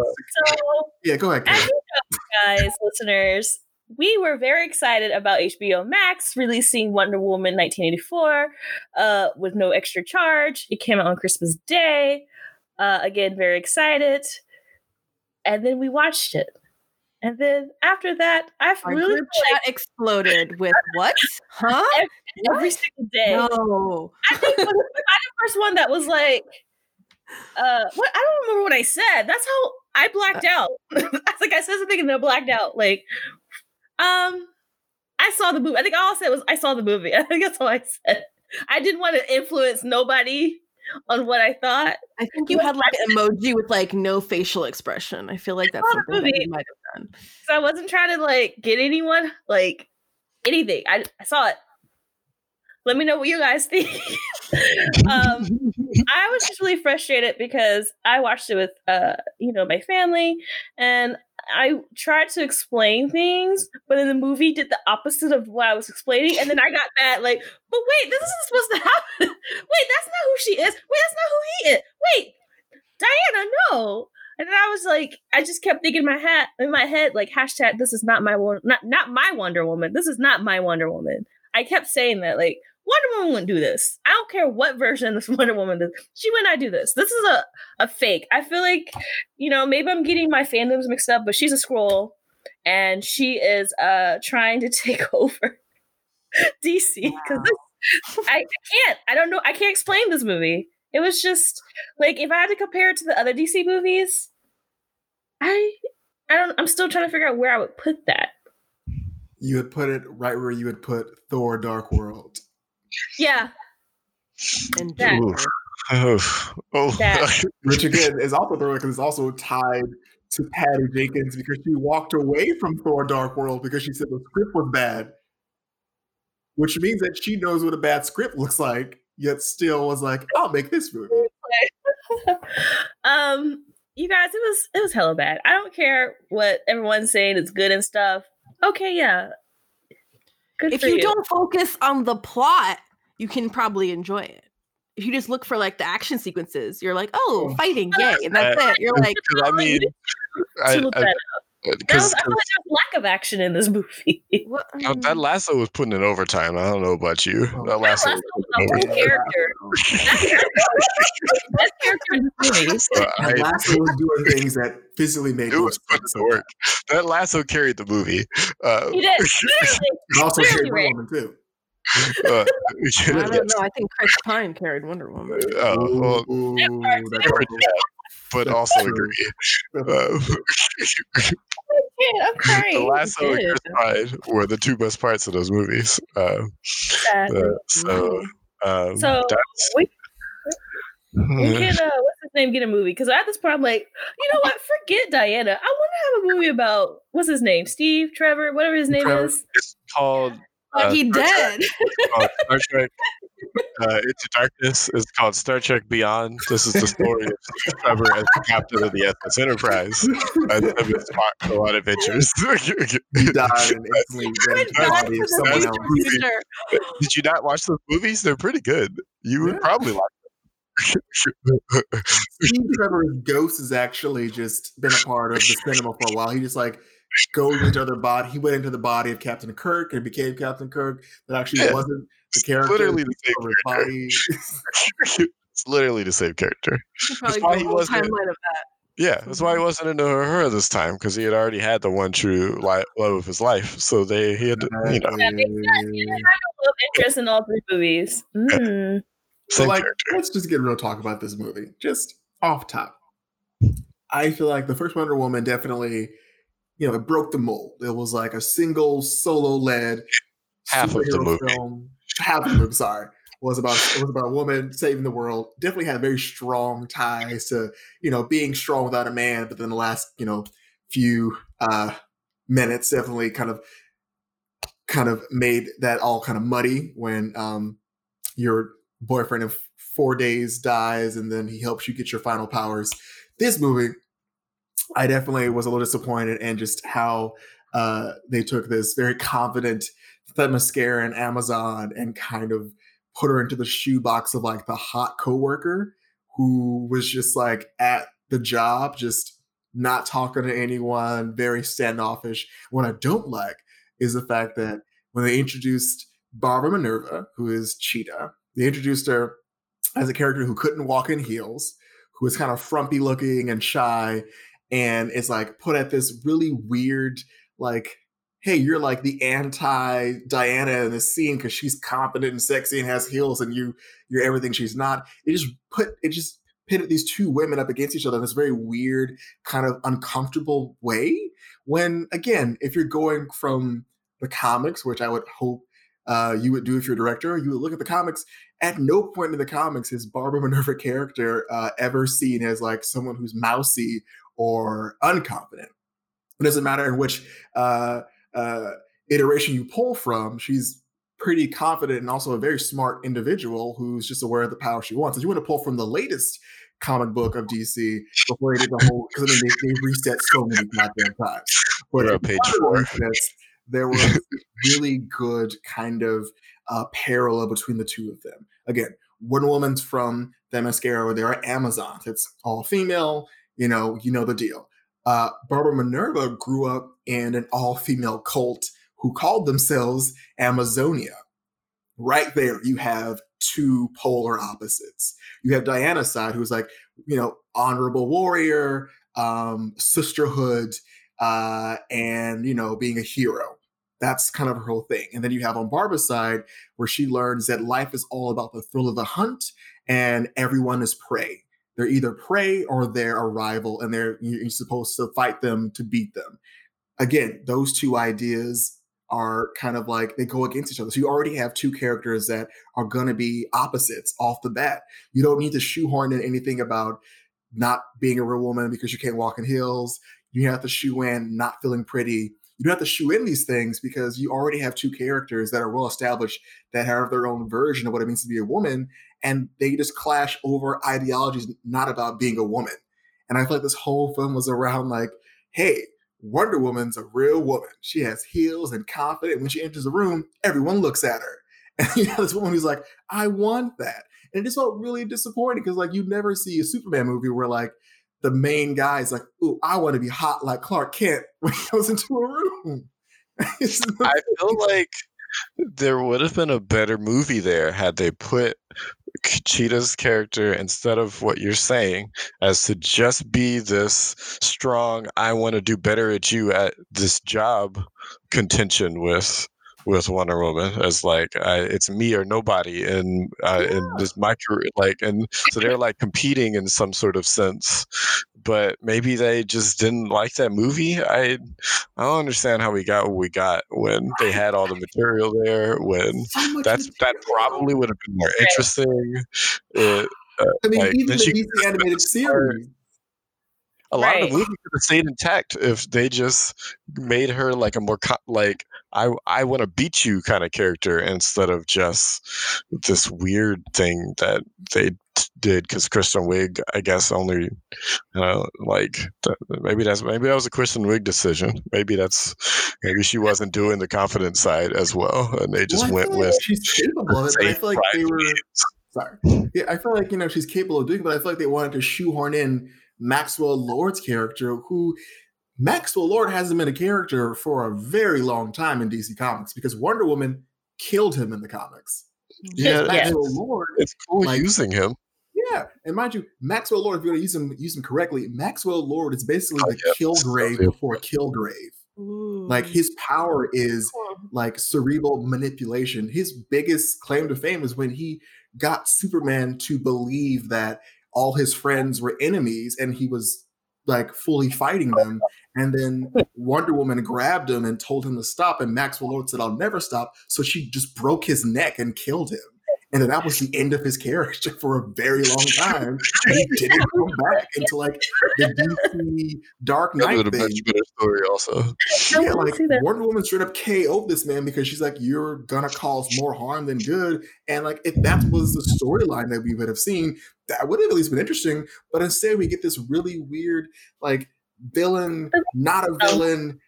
Yeah, go ahead. As Kate. you know, guys, listeners, we were very excited about HBO Max releasing Wonder Woman 1984 uh, with no extra charge. It came out on Christmas Day. Uh, again, very excited. And then we watched it. And then after that, I've Our really group like, exploded with what? Huh? every single day. No. I think I'm the first one that was like, uh, what? I don't remember what I said. That's how I blacked out. I was like, I said something and then I blacked out. Like, um, I saw the movie. I think all I said was I saw the movie. I think that's all I said. I didn't want to influence nobody on what I thought. I think you had like an emoji with like no facial expression. I feel like that's something that you might have done. So I wasn't trying to like get anyone like anything. I, I saw it. Let me know what you guys think. um, I was just really frustrated because I watched it with uh, you know, my family and I tried to explain things, but then the movie did the opposite of what I was explaining, and then I got mad, like, but wait, this isn't supposed to happen. wait, that's not who she is. Wait, that's not who he is. Wait, Diana, no. And then I was like, I just kept thinking in my hat in my head, like hashtag this is not my not not my Wonder Woman. This is not my Wonder Woman. I kept saying that, like, Wonder Woman wouldn't do this. I don't care what version this Wonder Woman does. She would not do this. This is a, a fake. I feel like, you know, maybe I'm getting my fandoms mixed up, but she's a scroll and she is uh trying to take over DC because I, I can't. I don't know. I can't explain this movie. It was just like if I had to compare it to the other DC movies, I I don't I'm still trying to figure out where I would put that. You would put it right where you would put Thor Dark World. Yeah. And That- Joker. Oh, oh. That- Which again is also throwing because it's also tied to Patty Jenkins because she walked away from Thor Dark World because she said the script was bad. Which means that she knows what a bad script looks like, yet still was like, I'll make this movie. um you guys it was it was hella bad. I don't care what everyone's saying it's good and stuff. Okay, yeah. Good if for you, you. don't focus on the plot, you can probably enjoy it. If you just look for like the action sequences, you're like, oh, fighting, yay, and that's Uh, it. You're like, Because I mean, I, look I, that up. That was, I feel like lack of action in this movie. what? uh, that lasso was putting in overtime. I don't know about you. Oh, That lasso was Lasso putting was a overtime. character. Best character in this movie. So I- Lasso was doing things that physically made It was no putting to work. That lasso carried the movie. Uh, He did. Literally. And also Clearly, Wonder Woman too. uh, I don't yes. know. I think Chris Pine carried Wonder Woman. Oh, well, Ooh, That part that but also true. agree. was- Uh, I'm the crying. lasso and. Chris Pine were the two best parts of those movies. Uh, uh, so, um, So, that's, we- we can uh what's his name get a movie because at this point I'm like, you know what? Forget Diana. I want to have a movie about what's his name, Steve, Trevor, whatever his name Trevor. is. it's called But uh, he Star dead. It's called Star Trek uh, Into Darkness. It's called Star Trek Beyond. This is the story of Steve Trevor as the captain of the SS Enterprise and some of his fought a lot of adventures. He died and instantly went the body to of the someone That's else. movie. future. Did you not watch those movies? They're pretty good. You would Yeah. probably like them. Steve Trevor's ghost has actually just been a part of the cinema for a while. He just like goes into other body. He went into the body of Captain Kirk and became Captain Kirk. That actually Yeah. wasn't the character. literally the same character. body. it's literally the same character. You could probably why he wasn't- timeline of that. Yeah, that's why he wasn't into her this time because he had already had the one true li- love of his life. So they he had to, you know That makes sense. He didn't have no love interest in all three movies. Mm. So, like, character. let's just get real talk about this movie. Just off top. I feel like the first Wonder Woman definitely, you know, it broke the mold. It was like a single solo led Half of the movie. film. Half of the movie, sorry. Was about it was about a woman saving the world. Definitely had very strong ties to, you know, being strong without a man, but then the last, you know, few uh minutes definitely kind of kind of made that all kind of muddy when um your boyfriend of four days dies and then he helps you get your final powers. This movie, I definitely was a little disappointed in just how uh, they took this very confident Themyscira and Amazon and kind of put her into the shoebox of like the hot coworker who was just like at the job, just not talking to anyone, very standoffish. What I don't like is the fact that when they introduced Barbara Minerva, who is Cheetah, they introduced her as a character who couldn't walk in heels, who was kind of frumpy looking and shy, and is like put at this really weird, like, hey, you're like the anti Diana in this scene because she's competent and sexy and has heels, and you you're everything she's not. It just put it just pitted these two women up against each other in this very weird, kind of uncomfortable way. When again, if you're going from the comics, which I would hope uh, you would do if you're a director, you would look at the comics. At no point in the comics is Barbara Minerva character uh, ever seen as like someone who's mousy or unconfident. It doesn't matter in which uh, uh, iteration you pull from. She's pretty confident and also a very smart individual who's just aware of the power she wants. If you want to pull from the latest comic book of DC before they did the whole, because I mean they, they reset so many goddamn times. But page four. Resets, there was really good kind of uh, parallel between the two of them. Again, Wonder Woman's from Themyscira, where there are Amazons. It's all female. You know, you know the deal. Uh, Barbara Minerva grew up in an all-female cult who called themselves Amazonia. Right there, you have two polar opposites. You have Diana's side, who's like, you know, honorable warrior, um, sisterhood, uh, and you know, being a hero. That's kind of her whole thing. And then you have on Barbara's side, where she learns that life is all about the thrill of the hunt, and everyone is prey. They're either prey or they're a rival, and they're you're supposed to fight them to beat them. Again, those two ideas are kind of like they go against each other. So you already have two characters that are going to be opposites off the bat. You don't need to shoehorn in anything about not being a real woman because you can't walk in heels. You have to shoe in not feeling pretty. You don't have to shoe in these things because you already have two characters that are well established that have their own version of what it means to be a woman, and they just clash over ideologies not about being a woman. And I feel like this whole film was around like, hey, Wonder Woman's a real woman. She has heels and confident. When she enters a room, everyone looks at her. And you have this woman who's like, I want that. And it just felt really disappointing because like you never see a Superman movie where like the main guy is like, "Ooh, I want to be hot like Clark Kent" when he goes into a room. I feel like there would have been a better movie there had they put Cheetah's character instead of what you're saying as to just be this strong I want to do better at you at this job contention with with Wonder Woman as like I, it's me or nobody and uh, in this my career like and so they're like competing in some sort of sense but maybe they just didn't like that movie I I don't understand how we got what we got when they had all the material there when so that's that probably would have been more interesting. It, I mean, like, even the DC animated series. a lot of Right. the movie could have stayed intact if they just made her like a more co- like I I want to beat you kind of character instead of just this weird thing that they t- did because Kristen Wiig I guess only uh, like th- maybe that's maybe that was a Kristen Wiig decision maybe that's maybe she wasn't doing the confident side as well and they just Well, went like with she's capable of it, but I feel like they were games. sorry. Yeah, I feel like you know she's capable of doing, it, but I feel like they wanted to shoehorn in Maxwell Lord's character, who Maxwell Lord hasn't been a character for a very long time in DC Comics because Wonder Woman killed him in the comics. Yeah, Because Yeah. Maxwell Lord, it's cool Like- using him. Yeah, and mind you, Maxwell Lord, if you're going to use him use him correctly, Maxwell Lord is basically Oh, the yeah, Killgrave so- before Killgrave. Ooh. Like his power is like cerebral manipulation. His biggest claim to fame is when he got Superman to believe that all his friends were enemies and he was like fully fighting them. And then Wonder Woman grabbed him and told him to stop. And Maxwell Lord said, I'll never stop. So she just broke his neck and killed him. And then that was the end of his character for a very long time. He didn't come back into like the DC Dark That Knight would have thing. much story, also. Yeah, like see. Wonder Woman straight up KO'd this man because she's like, you're gonna cause more harm than good. And like, if that was the storyline that we would have seen, that would have at least been interesting. But instead, we get this really weird, like, villain, not a villain.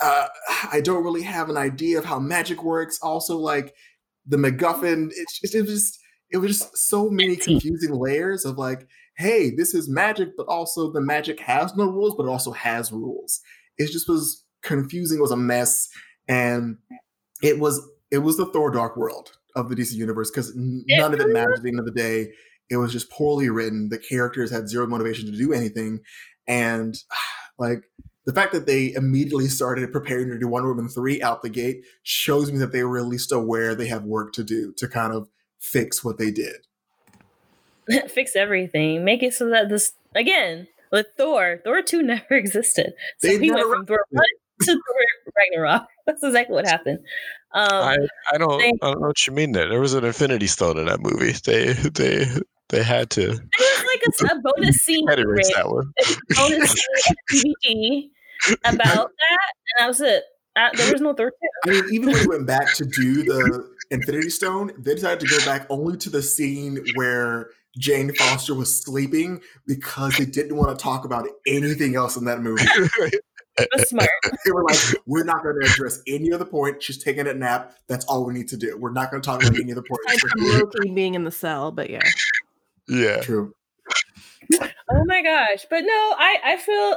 Uh, I don't really have an idea of how magic works. Also, like, the MacGuffin, it's just, it was just, it was just so many confusing layers of like, hey, this is magic, but also the magic has no rules, but it also has rules it just was confusing. It was a mess, and it was it was the Thor Dark World of the DC universe because none of it mattered at the end of the day. It was just poorly written. The characters had zero motivation to do anything, and like the fact that they immediately started preparing to do Wonder Woman three out the gate shows me that they were at least aware they have work to do to kind of fix what they did. fix everything. Make it so that this again with Thor, Thor two never existed. So They he went from Thor one to Thor Ragnarok. That's exactly what happened. Um, I, I don't they- I don't know what you mean there. There was an Infinity Stone in that movie. They they they had to it was like a, a bonus scene. had to erase that one. bonus scene DVD about that, and that was it. Uh, there was no third. two. I mean, even when we went back to do the Infinity Stone, they decided to go back only to the scene where Jane Foster was sleeping because they didn't want to talk about anything else in that movie. It smart. They were like, "We're not going to address any other point. She's taking a nap. That's all we need to do. We're not going to talk about any other Aside from point." Loki being in the cell, but yeah. yeah. True. Oh my gosh. But no, I I feel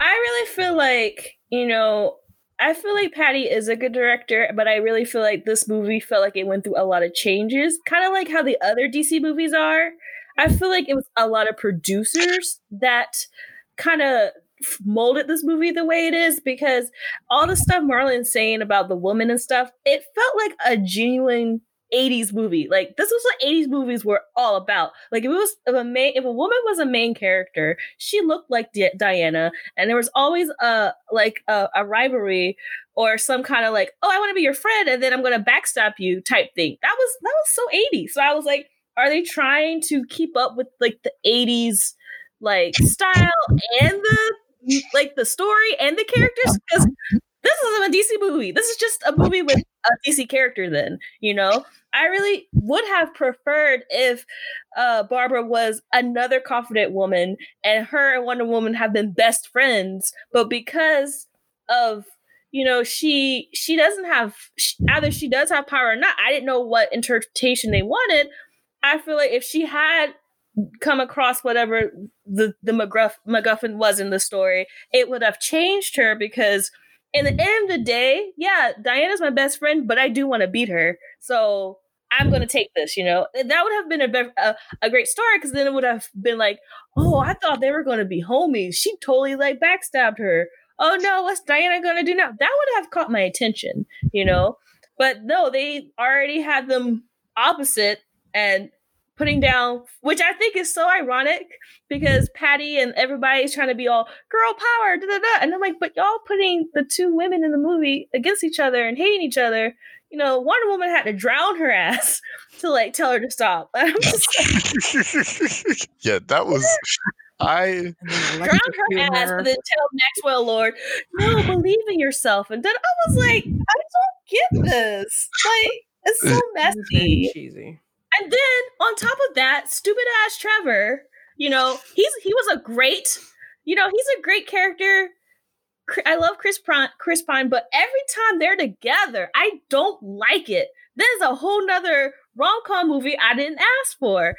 I really feel like, you know, I feel like Patty is a good director, but I really feel like this movie felt like it went through a lot of changes, kind of like how the other DC movies are. I feel like it was a lot of producers that kind of molded this movie the way it is because all the stuff Marlon's saying about the woman and stuff, it felt like a genuine 80s movie. Like this was what 80s movies were all about. Like if it was if a main if a woman was a main character, she looked like Di- Diana, and there was always a like a, a rivalry or some kind of like, oh, I want to be your friend, and then I'm gonna backstab you type thing. That was that was so 80s. So I was like, are they trying to keep up with like the 80s like style and the like the story and the characters? Because this isn't a DC movie. This is just a movie with a DC character. Then you know, I really would have preferred if uh, Barbara was another confident woman and her and Wonder Woman have been best friends, but because of you know she she doesn't have sh- either she does have power or not. I didn't know what interpretation they wanted. I feel like if she had come across whatever the the McGruff, MacGuffin was in the story, it would have changed her because in the end of the day, yeah, Diana's my best friend, but I do want to beat her. So I'm going to take this, you know? That would have been a, a, a great story because then it would have been like, oh, I thought they were going to be homies. She totally like backstabbed her. Oh no, what's Diana going to do now? That would have caught my attention, you know? But no, they already had them opposite and putting down, which I think is so ironic because Patty and everybody's trying to be all girl power, da da da. And I'm like, but y'all putting the two women in the movie against each other and hating each other. You know, Wonder Woman had to drown her ass to like tell her to stop. I'm just like, yeah, that was I And then drown electrocute her ass, her. and then tell Maxwell Lord, no, believe in yourself. And then I was like, I don't get this. Like, it's so It was very messy. cheesy. And then on top of that, stupid ass Trevor, you know, he's he was a great, you know, he's a great character. I love Chris Pine, Chris Pine, but every time they're together, I don't like it. There's a whole nother rom com movie I didn't ask for.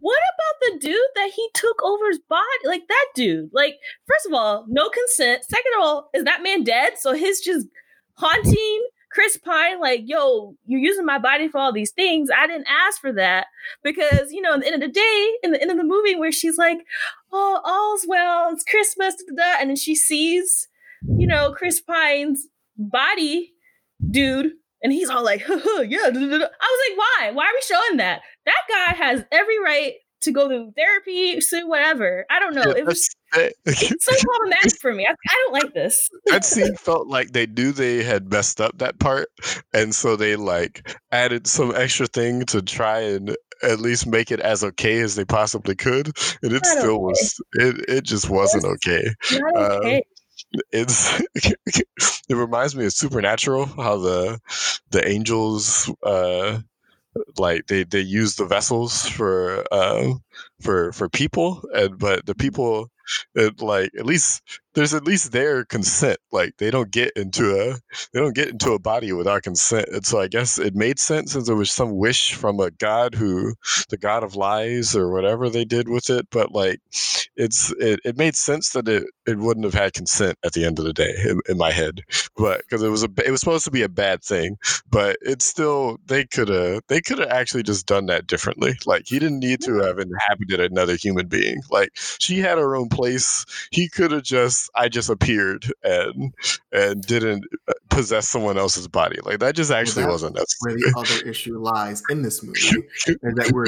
What about the dude that he took over his body? Like that dude. Like, first of all, no consent. Second of all, is that man dead? So his just haunting Chris Pine, like, yo, you're using my body for all these things. I didn't ask for that. Because, you know, in the end of the day, in the end of the movie where she's like, Oh, all's well, it's Christmas, da, da, da, and then she sees, you know, Chris Pine's body dude and he's all like, yeah. I was like, why? Why are we showing that? That guy has every right to go to therapy, sue whatever. I don't know. It was it's so problematic for me. I, I, don't like this. that scene felt like they knew they had messed up that part, and so they like added some extra thing to try and at least make it as okay as they possibly could, and it still okay. was. It it just wasn't okay. Not okay. Um, it's it reminds me of Supernatural, how the the angels uh like they they use the vessels for uh for for people and but the people like at least there's at least their consent. Like they don't get into a they don't get into a body without consent. And so I guess it made sense since there was some wish from a god who the god of lies or whatever they did with it. But like it's it, it made sense that it, it wouldn't have had consent at the end of the day in, in my head. But because it was a it was supposed to be a bad thing, but it's still they could have they could have actually just done that differently. Like he didn't need to have inhabited another human being. Like she had her own place. He could have just I just appeared and and didn't uh, possess someone else's body. Like that just actually well, wasn't necessary. Where the other issue lies in this movie is that we're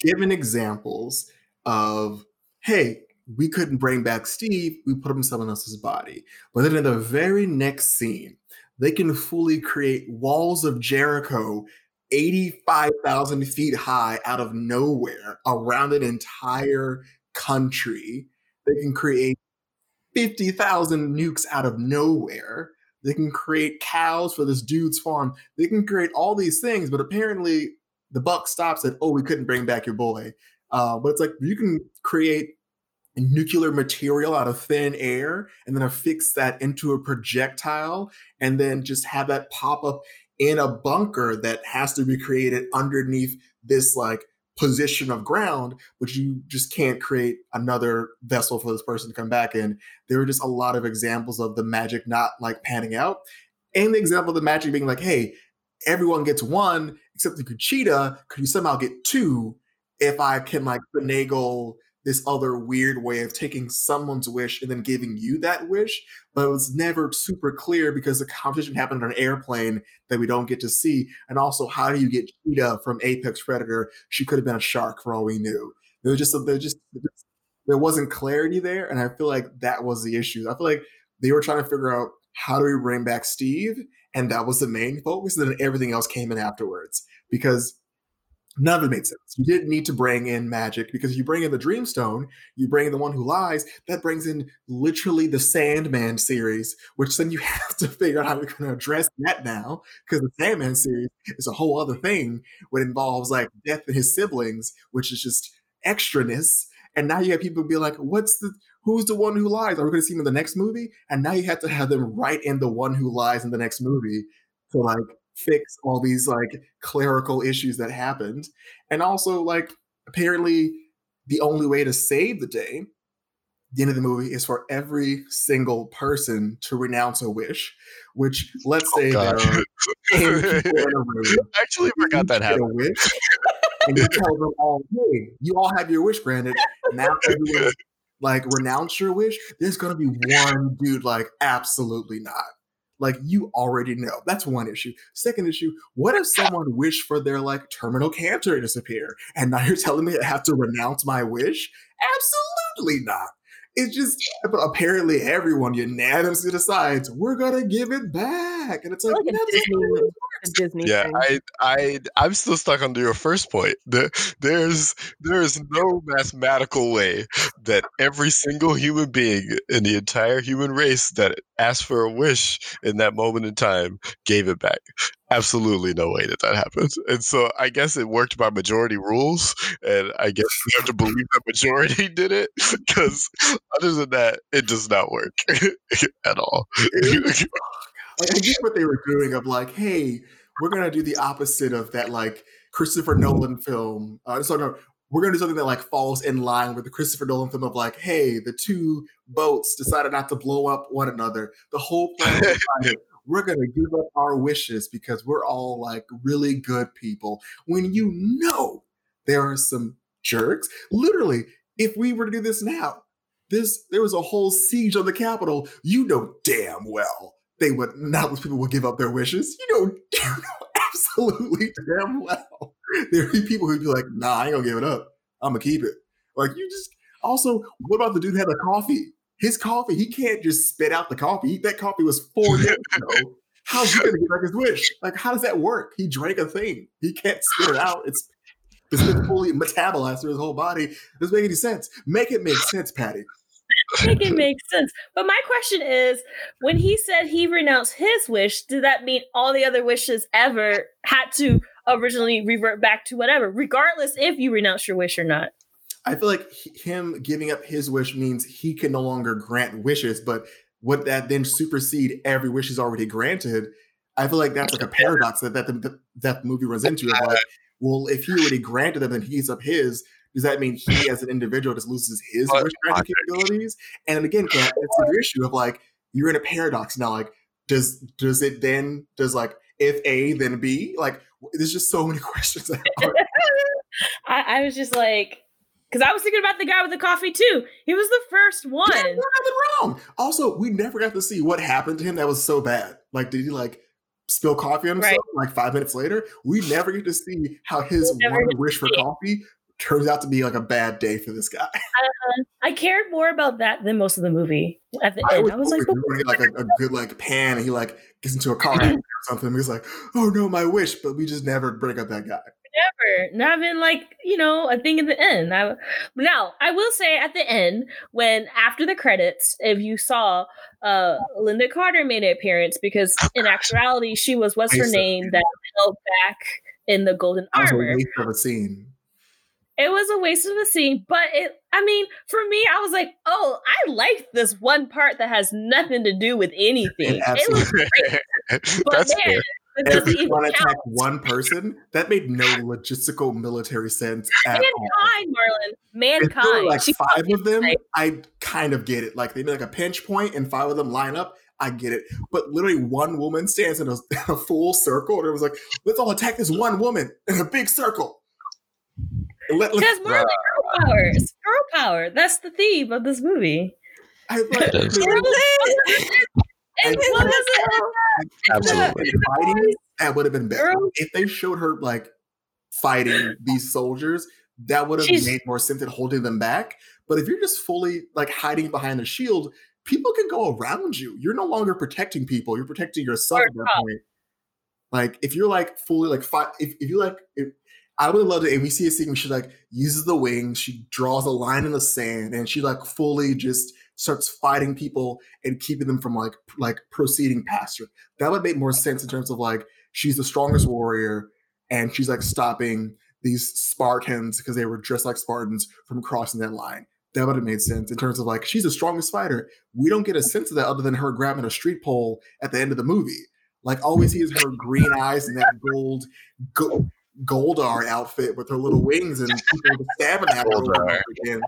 given examples of hey, we couldn't bring back Steve, we put him in someone else's body. But then in the very next scene, they can fully create walls of Jericho 85,000 feet high out of nowhere around an entire country. They can create 50,000 nukes out of nowhere. They can create cows for this dude's farm. They can create all these things, but apparently the buck stops at, oh, we couldn't bring back your boy. Uh, but it's like you can create nuclear material out of thin air and then affix that into a projectile and then just have that pop up in a bunker that has to be created underneath this like position of ground, but you just can't create another vessel for this person to come back in. There were just a lot of examples of the magic not like panning out. And the example of the magic being like, hey, everyone gets one except the Kuchita. Could you somehow get two if I can like finagle this other weird way of taking someone's wish and then giving you that wish, but it was never super clear because the competition happened on an airplane that we don't get to see. And also, how do you get Cheetah from Apex Predator? She could have been a shark for all we knew. There was just there just there wasn't clarity there, and I feel like that was the issue. I feel like they were trying to figure out how do we bring back Steve, and that was the main focus. And then everything else came in afterwards because None of it made sense. You didn't need to bring in magic because you bring in the Dreamstone, you bring in the one who lies, that brings in literally the Sandman series, which then you have to figure out how you're going to address that now because the Sandman series is a whole other thing what involves like death and his siblings, which is just extraness. And now you have people be like, what's the, who's the one who lies? Are we going to see him in the next movie? And now you have to have them write in the one who lies in the next movie to like fix all these like clerical issues that happened. And also, like, apparently, the only way to save the day, the end of the movie, is for every single person to renounce a wish. Which, let's oh, say, there are 10 people in a room. I actually forgot that happened. Wish, and you tell them all, hey, you all have your wish granted. Now everyone like renounce your wish. There's gonna be one dude like, absolutely not like you already know. That's one issue. Second issue, what if someone wished for their like terminal cancer to disappear and now you're telling me I have to renounce my wish? Absolutely not. It's just apparently everyone unanimously decides we're gonna give it back, and it's like, like Disney. Yeah, thing. I, I, I'm still stuck under your first point. there's, there is no mathematical way that every single human being in the entire human race that asked for a wish in that moment in time gave it back absolutely no way that that happens. And so I guess it worked by majority rules, and I guess we have to believe that majority did it because other than that, it does not work at all. like, I guess what they were doing of like, hey, we're gonna do the opposite of that like Christopher Nolan film. Uh, so no, we're gonna do something that like falls in line with the Christopher Nolan film of like, hey, the two boats decided not to blow up one another. The whole plan we're gonna give up our wishes because we're all like really good people. When you know there are some jerks. Literally, if we were to do this now, this there was a whole siege on the Capitol. You know damn well they would not most people would give up their wishes. You know, you know absolutely damn well. There'd be people who'd be like, nah, I ain't gonna give it up. I'm gonna keep it. Like you just also, what about the dude had a coffee? His coffee, he can't just spit out the coffee. That coffee was four years ago. How's he gonna get back his wish? Like, how does that work? He drank a thing. He can't spit it out. It's it's been fully metabolized through his whole body. Doesn't make any sense. Make it make sense, Patty. make it make sense. But my question is when he said he renounced his wish, did that mean all the other wishes ever had to originally revert back to whatever, regardless if you renounce your wish or not? I feel like him giving up his wish means he can no longer grant wishes, but would that then supersede every wish he's already granted? I feel like that's like a paradox that that the, that movie runs into. Of like, well, if he already granted them, then he gives up his. Does that mean he, as an individual, just loses his wish granting capabilities? And again, Kat, it's the issue of like you're in a paradox now. Like, does does it then does like if A then B? Like, there's just so many questions. I, I was just like, because I was thinking about the guy with the coffee too. He was the first one. Yeah, nothing wrong. Also, we never got to see what happened to him that was so bad. Like, did he like spill coffee on himself right. like five minutes later? We never get to see how his one wish for coffee turns out to be like a bad day for this guy. Uh, I cared more about that than most of the movie. At the I end, I was like, like a, a, good like pan, and he like gets into a car or something. He's like, "Oh no, my wish!" But we just never break up that guy. Never, not even like you know a thing at the end. I, now I will say at the end when after the credits, if you saw uh Lynda Carter made an appearance because in actuality she was what's her name that held back in the golden armor. Of a scene it was a waste of a scene, but it I mean, for me, I was like, oh, I like this one part that has nothing to do with anything. It, was great. but That's man, Everyone attack one person. That made no logistical military sense at Mankind, all. Marlon. Mankind. like she five of them, I kind of get it. Like they made like a pinch point and five of them line up. I get it. But literally one woman stands in a, a full circle and it was like, let's all attack this one woman in a big circle. Let, because we're uh, girl powers, girl power. That's the theme of this movie. I like, Absolutely. Fighting, that would have been better. Girl. If they showed her like fighting these soldiers, that would have She's, made more sense than holding them back. But if you're just fully like hiding behind the shield, people can go around you. You're no longer protecting people. You're protecting yourself at that point. Like if you're like fully like fight, if, if you like if, I would love it if we see a scene where she like uses the wings, she draws a line in the sand, and she like fully just starts fighting people and keeping them from like like proceeding past her. That would make more sense in terms of like she's the strongest warrior and she's like stopping these Spartans because they were dressed like Spartans from crossing that line. That would have made sense in terms of like she's the strongest fighter. We don't get a sense of that other than her grabbing a street pole at the end of the movie. Like all we see is her green eyes and that gold, gold Goldar outfit with her little wings and people stabbing at her again,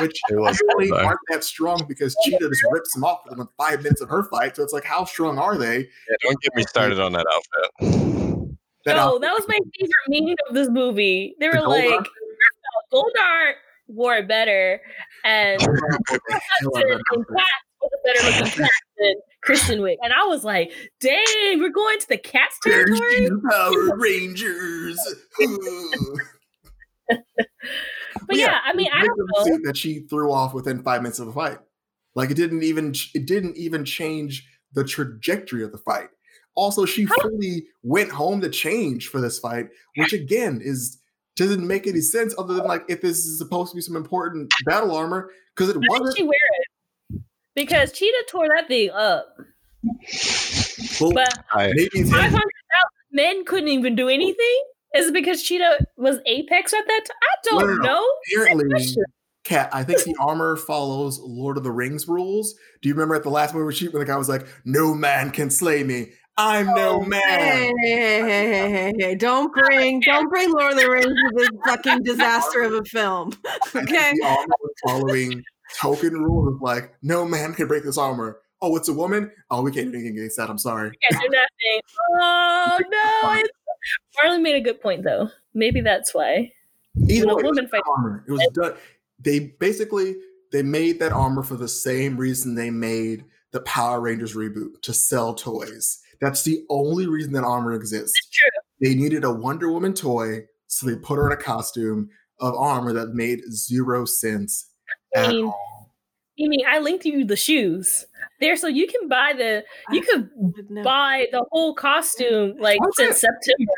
which really aren't that strong because Cheetah just rips them off within five minutes of her fight. So it's like, how strong are they? Yeah, don't get me started on that outfit. That no, outfit. that was my favorite meaning of this movie. They were the like, Goldar wore it better, and was a better looking cat than Kristen Wiig. And I was like, dang, we're going to the cats territory. Power Rangers. but, yeah, yeah, I mean, I don't know that she threw off within five minutes of the fight. Like it didn't even it didn't even change the trajectory of the fight. Also, she fully went home to change for this fight, which again is doesn't make any sense other than like if this is supposed to be some important battle armor because it wasn't. She wear it? Because Cheetah tore that thing up. Well, but five hundred thousand men couldn't even do anything. Is it because Cheetah was Apex at that time? I don't no, no, know. Apparently, Kat, I think the armor follows Lord of the Rings rules. Do you remember at the last movie where, when the guy was like, "No man can slay me. I'm oh, no man." Hey, hey, hey, hey, hey, Don't bring, don't bring Lord of the Rings to this fucking disaster of a film. Okay. following Tolkien rule of like no man can break this armor. oh, it's a woman. Oh, we can't do anything against that. I'm sorry. Yeah, do nothing. Oh no! It's- Marlon made a good point though. Maybe that's why. Either When a way, it was woman fights- armor. It was done. They basically they made that armor for the same reason they made the Power Rangers reboot to sell toys. That's the only reason that armor exists. It's true. They needed a Wonder Woman toy, so they put her in a costume of armor that made zero sense I mean, all. Amy, I linked you the shoes there, so you can buy the. You could buy the whole costume like Okay. since September,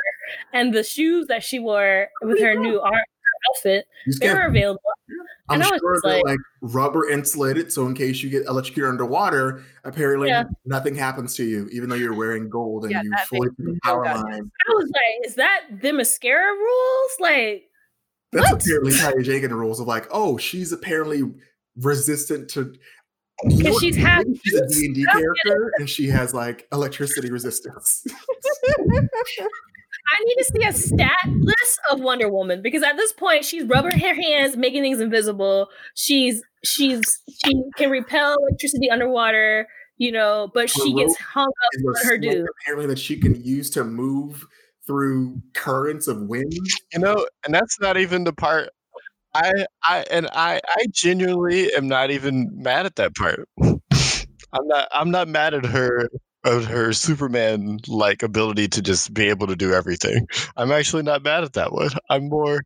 and the shoes that she wore with her new art outfit. You just They were available. I'm and I was sure they're like- like rubber insulated, so in case you get electrocuted underwater, apparently Yeah. nothing happens to you, even though you're wearing gold and Yeah, you that fully through the power line. I was like, is that Themyscira rules? Like, That's What? apparently Patty Jagan rules of like, oh, she's apparently resistant to. because she's half. She's a D and D character, and she has like electricity resistance. I need to see a stat list of Wonder Woman because at this point she's rubbing her hands, making things invisible. She's she's she can repel electricity underwater, you know, but she gets hung up on her dude. apparently that she can use to move through currents of wind. You know, and that's not even the part. I I and I I genuinely am not even mad at that part. I'm not I'm not mad at her of her Superman like ability to just be able to do everything. I'm actually not mad at that one. I'm more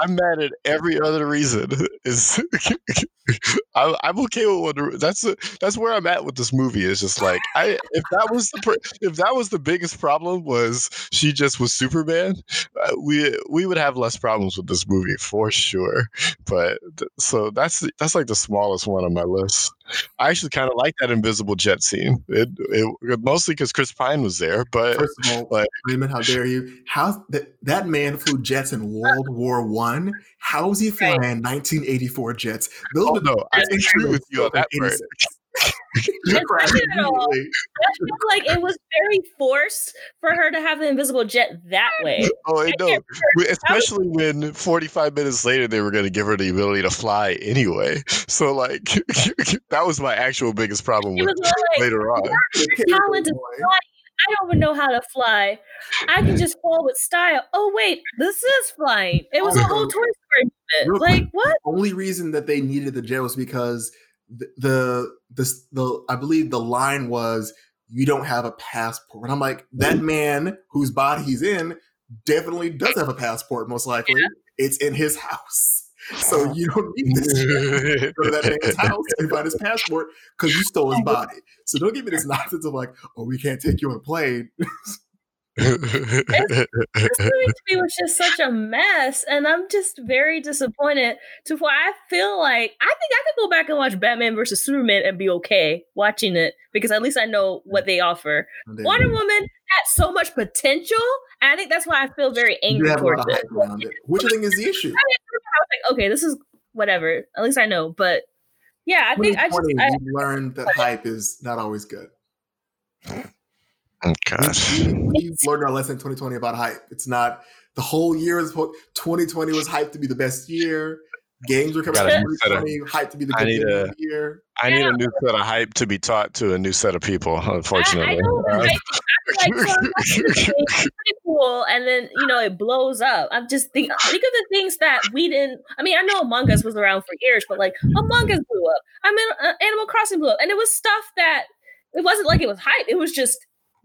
I'm mad at every other reason. Is I'm, I'm okay with Wonder. That's a, that's where I'm at with this movie. Is just like I if that was the if that was the biggest problem was she just was Superman, uh, we we would have less problems with this movie for sure. But so that's that's like the smallest one on my list. I actually kind of like that invisible jet scene. It, it mostly because Chris Pine was there, but First of all, Like- Raymond, how dare you? How that that man flew jets in World War One? How is he flying 1984 jets? Those oh no, I agree with you on that part. like it was very forced for her to have the invisible jet that way. Oh, I I know. Especially when 45 minutes later they were going to give her the ability to fly anyway. So, like, that was my actual biggest problem with like, later on. Your talent is I don't even know how to fly. I can just fall with style. Oh wait, this is flying. It was a oh, whole Toy Story Real movement. quick. Like what? only reason that they needed the jet was because the, the the the I believe the line was you don't have a passport. And I'm like, that man whose body he's in definitely does have a passport, most likely. It's in his house. So you don't need this jet. Go to that man's house and find his passport because you stole his oh, body. So don't give me this nonsense of like, oh, we can't take you on a plane. This movie to me was just such a mess, and I'm just very disappointed. To where I feel like I think I could go back and watch Batman versus Superman and be okay watching it because at least I know what they offer. Wonder Woman had so much potential, and I think that's why I feel very angry towards it. it, which I think is the issue. I was like, okay, this is whatever. At least I know. But yeah, I think I just 2020, I, learned that hype is not always good. Oh, gosh. We, we learned our lesson in 2020 about hype. It's not the whole year is 2020 was hyped to be the best year. Games were coming out Gotta in set a- 2020, hyped to be the I good need game a- of the year. I need Yeah. a new set of hype to be taught to a new set of people, unfortunately. I know right? Like, so I'm watching this thing, it's pretty cool, and then you know it blows up. I'm just think think of the things that we didn't. I mean, I know Among Us was around for years, but like Among Us blew up. I mean, uh, Animal Crossing blew up, and it was stuff that it wasn't like it was hype. It was just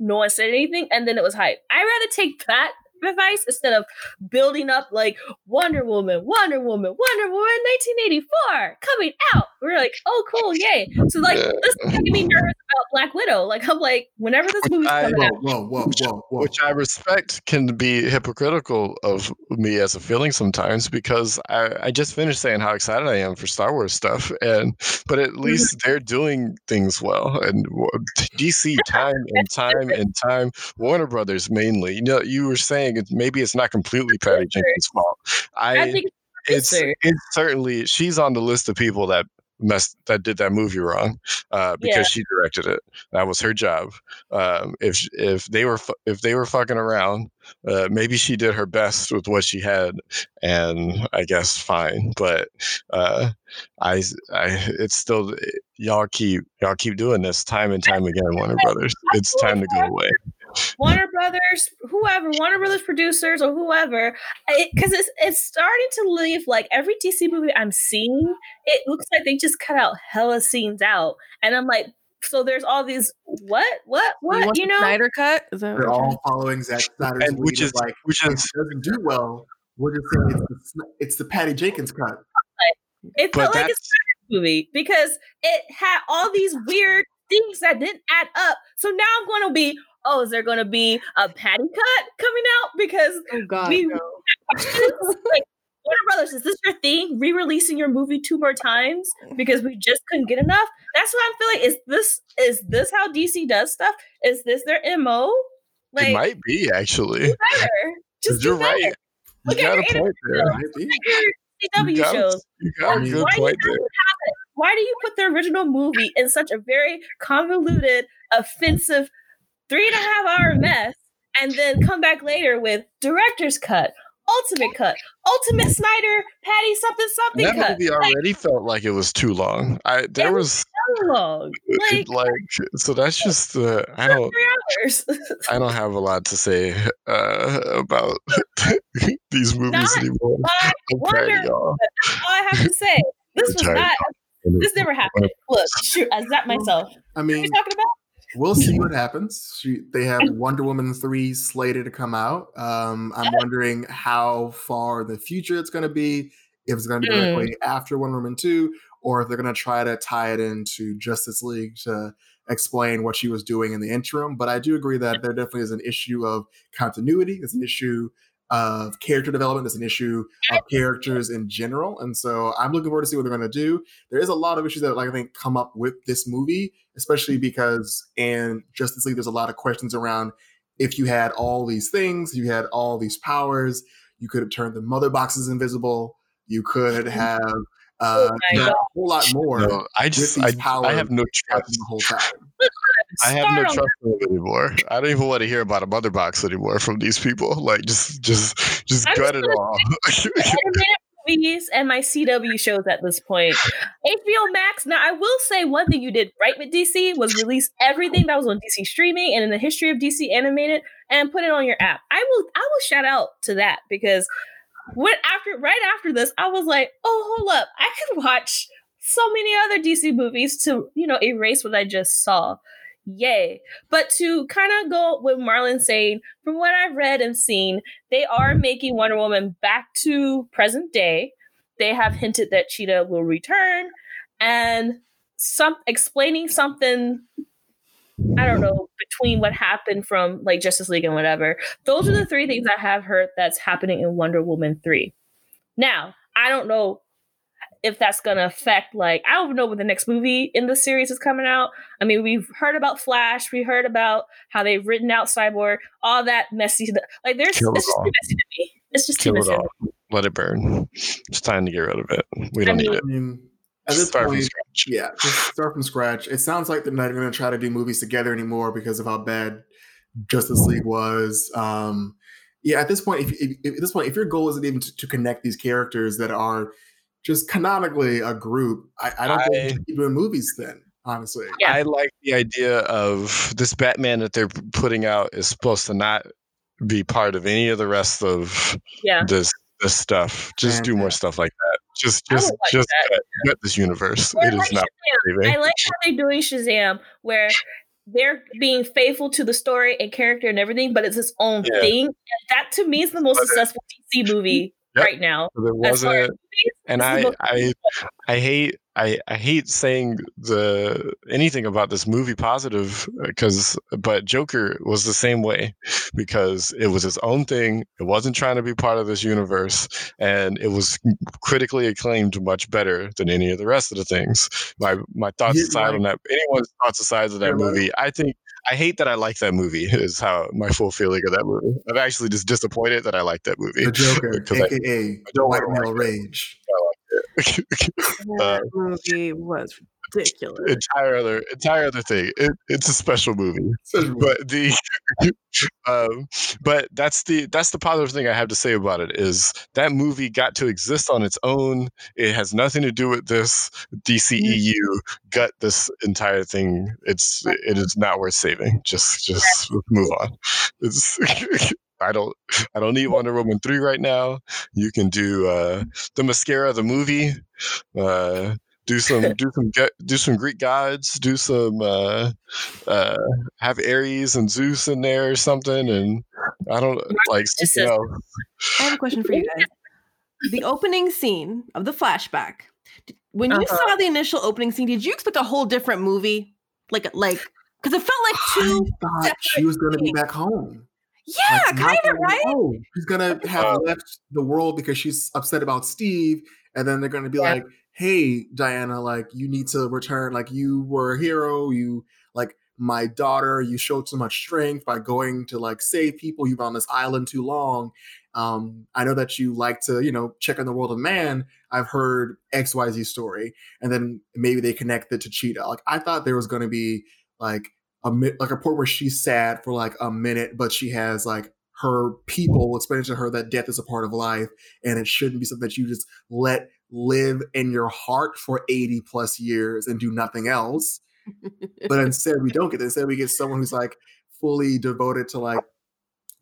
no one said anything, and then it was hype. I'd rather take that advice instead of building up like Wonder Woman, Wonder Woman, Wonder Woman, 1984 coming out. We're like, oh, cool, yay! So like, Yeah. this is making me nervous about Black Widow. Like, I'm like, whenever this movie movie's I- out, whoa, whoa, whoa, whoa. which I respect can be hypocritical of me as a feeling sometimes because I, I just finished saying how excited I am for Star Wars stuff and but at mm-hmm. least they're doing things well and DC time and time and time Warner Brothers mainly you know you were saying maybe it's not completely Patty Jenkins' fault. I I think it's it's certainly she's on the list of people that messed that did that movie wrong uh, because Yeah. she directed it. That was her job. Um, if if they were if they were fucking around, uh, maybe she did her best with what she had, and I guess fine. But uh, I I it's still y'all keep y'all keep doing this time and time again, Warner Brothers. It's time to go away. Warner Brothers, whoever, Warner Brothers producers or whoever, because it's it's starting to leave like every DC movie I'm seeing, it looks like they just cut out hella scenes out, and I'm like, so there's all these what what what want you know? Snyder cut? Is that They're all following Zack Snyder's And which is like which is doesn't do well. We're just saying it's the, it's the Patty Jenkins cut. It but felt like a that's Snyder movie because it had all these weird things that didn't add up. So now I'm going to be, oh, is there going to be a patty cut coming out because Oh God. we no. questions. like, Warner Brothers, is this your thing? Re-releasing your movie two more times because we just couldn't get enough. That's what I'm feeling. Is this is this how DC does stuff? Is this their mo? Like, it might be actually. do. Just You're do better. right. You got a point there. Might be. CW You got, shows. you got a I good Why point you there. Why do you put the original movie in such a very convoluted, offensive, three and a half hour mess, and then come back later with director's cut, ultimate cut, ultimate Snyder, Patty something something That cut? movie already felt like it was too long. I there It was So long, like, like, like so that's just uh, I don't. I don't have a lot to say uh, about these movies Not anymore. I I'm wonder. All I have to say, this was not. y'all. This never happened. Look, shoot, I zapped myself. I What are you mean, talking about? we'll see what happens. She, they have Wonder Woman 3 slated to come out. Um, I'm wondering how far in the future it's going to be, if it's going to be Mm. directly after Wonder Woman 2, or if they're going to try to tie it into Justice League to explain what she was doing in the interim. But I do agree that there definitely is an issue of continuity, there's an issue of character development, there's an issue of characters in general. And so I'm looking forward to see what they're going to do. There is a lot of issues that like I think come up with this movie especially because in Justice League, there's a lot of questions around if you had all these things, you had all these powers, you could have turned the mother boxes invisible, you could have uh, Oh my done God. a whole lot more No, I just these I, powers I have no happening trust. the whole time. I have no trust in them anymore. I don't even want to hear about a mother box anymore from these people. Like just just just I'm gut it all. movies and my CW shows at this point. HBO Max. Now, I will say one thing you did right with DC was release everything that was on DC streaming and in the history of DC animated and put it on your app. I will. I will shout out to that because when after right after this, I was like, oh, hold up, I could watch so many other DC movies to you know erase what I just saw. Yay. But to kind of go with Marlon saying, from what I've read and seen, they are making Wonder Woman back to present day. They have hinted that Cheetah will return and some explaining something I don't know between what happened from like Justice League and whatever. Those are the three things I have heard that's happening in Wonder Woman 3. Now, I don't know if that's gonna affect like I don't know when the next movie in the series is coming out. I mean, we've heard about Flash, we heard about how they've written out Cyborg, all that messy. Like there's Kill it's it just all. too messy to me. It's just too Kill it messy. all. Let it burn. It's time to get rid of it. We don't need mean, it. I mean, at this Start from point, scratch. yeah, just start from scratch. It sounds like they're not going to try to do movies together anymore because of how bad Justice League was. Um, yeah, at this point, if, if, if- at this point, if your goal isn't even to, to connect these characters that are just canonically a group, I, I don't think I- you should keep doing movies then. Honestly, Yeah. I like the idea of this Batman that they're putting out is supposed to not be part of any of the rest of Yeah. this this stuff. Just do more Fantastic. stuff like that. Just just like just that. cut, cut this universe. Or It like is not I like how they're doing Shazam, where they're being faithful to the story and character and everything, but it's its own Yeah. thing. And that to me is the most But successful DC movie Yep. right now. There As far as wasn't and I, I I hate I, I hate saying the anything about this movie positive uh, because but Joker was the same way because it was its own thing it wasn't trying to be part of this universe and it was critically acclaimed much better than any of the rest of the things my my thoughts Yeah, aside like- on that anyone's thoughts aside of that movie I think I hate that I like that movie is how my full feeling of that movie. I'm actually just disappointed that I like that movie the Joker, because I aka don't White wanna Male Rage. that uh, movie was ridiculous. entire other entire other thing. It, it's a special movie, but the um, but that's the that's the positive thing I have to say about it is that movie got to exist on its own. It has nothing to do with this DCEU. Gut this entire thing. It's it is not worth saving. Just just move on. It's. I don't I don't need Wonder Woman 3 right now. You can do uh Themyscira the movie. Uh do some do some do some Greek gods, do some uh uh have Ares and Zeus in there or something and I don't like you know. I have a question for you guys. The opening scene of the flashback. When you uh-huh. saw the initial opening scene, did you expect a whole different movie? Like like because it felt like two. I thought she was going to be back home. Yeah, like, kind of right. Oh, she's gonna have left the world because she's upset about Steve, and then they're gonna be yeah. like, "Hey, Diana, like you need to return. Like you were a hero. You like my daughter. You showed so much strength by going to like save people. You've been on this island too long. Um, I know that you like to, you know, check on the world of man. I've heard X Y Z story, and then maybe they connect it to Cheetah. Like I thought there was gonna be like a like a point where she's sad for like a minute, but she has like her people explaining to her that death is a part of life and it shouldn't be something that you just let live in your heart for 80 plus years and do nothing else. but instead, we don't get that. Instead, we get someone who's like fully devoted to like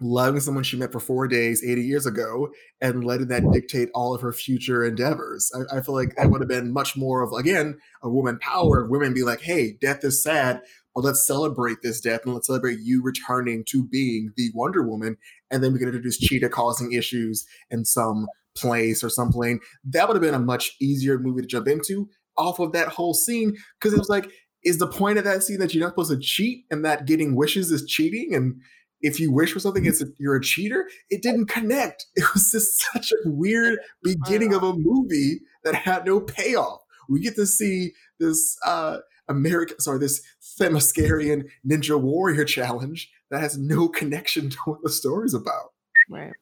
loving someone she met for four days 80 years ago and letting that dictate all of her future endeavors. I, I feel like that would have been much more of, again, a woman power. Women be like, hey, death is sad, but let's celebrate this death and let's celebrate you returning to being the Wonder Woman. And then we can introduce Cheetah causing issues and some place or some plane. That would have been a much easier movie to jump into off of that whole scene because it was like, is the point of that scene that you're not supposed to cheat and that getting wishes is cheating? And if you wish for something, it's a, you're a cheater. It didn't connect. It was just such a weird beginning of a movie that had no payoff. We get to see this uh, American, sorry, this Themyscirian Ninja Warrior challenge that has no connection to what the story's about. Right.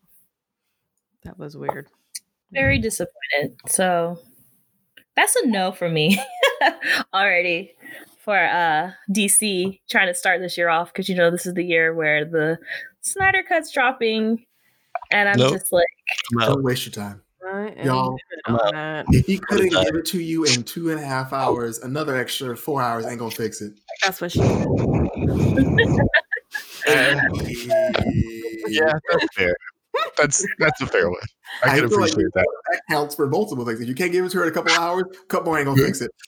That was weird. Very disappointed. So that's a no for me already for uh DC trying to start this year off because you know this is the year where the Snyder Cut's dropping, and I'm nope. just like, don't waste your time. Y'all, if he couldn't give it to you in two and a half hours, another extra four hours ain't gonna fix it. That's what she said. yeah, that's fair. That's that's a fair one. I, I can appreciate like that. That counts for multiple things. If you can't give it to her in a couple hours, a couple more ain't gonna fix it.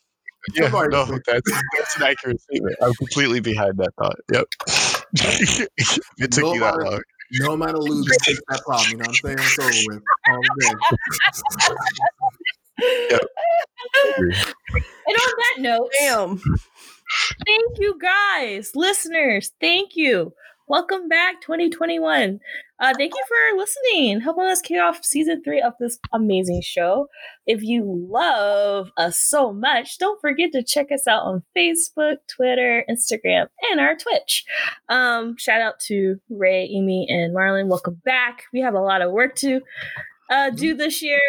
Yeah, no, that's that's an accurate statement. I'm completely behind that thought. Yep. it took no you that long. No amount of lose fix that problem. You know what I'm saying? It's over with. yep. And on that note, damn. Thank you guys, listeners. Thank you. Welcome back, 2021. Uh, thank you for listening, helping us kick off season three of this amazing show. If you love us so much, don't forget to check us out on Facebook, Twitter, Instagram, and our Twitch. Um, shout out to Ray, Amy, and Marlon. Welcome back. We have a lot of work to uh, do this year.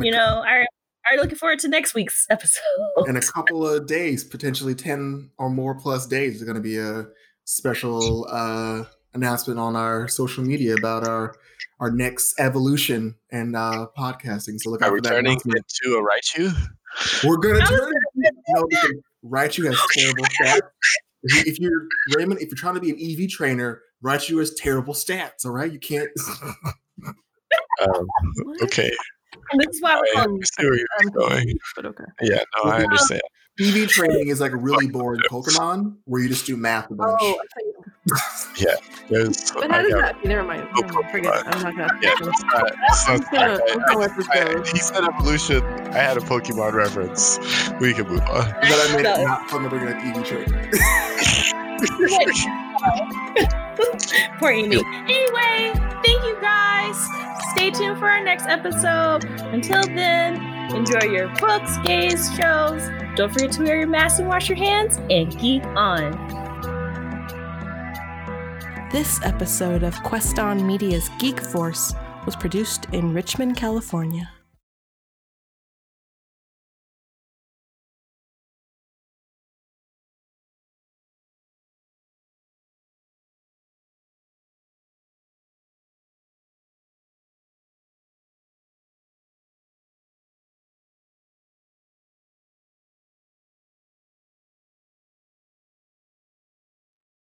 You know, our are looking forward to next week's episode. In a couple of days, potentially 10 or more plus days, is going to be a special uh, announcement on our social media about our our next evolution and uh, podcasting. So look out Are for that. Turning into a Raichu. We're gonna turn. It. No, because Raichu has terrible stats. If, you, are Raymond, if you're trying to be an EV trainer, Raichu has terrible stats. All right, you can't. um, okay. And this is why we're calling. going. But okay. Yeah, no, I understand. EV training is like a really boring Pokemon where you just do math a bunch. Oh, yeah. but how does that? Never mind. Never mind. Forget it. I'm not gonna. Yeah, it's not, it's not, I, I, he said evolution. I had a Pokemon reference. We can move on. But I made it not fun to bring up EV training. Poor Amy. Anyway, thank you guys. Stay tuned for our next episode. Until then, enjoy your books, games, shows. Don't forget to wear your mask and wash your hands and geek on. This episode of Queston Media's Geek Force was produced in Richmond, California.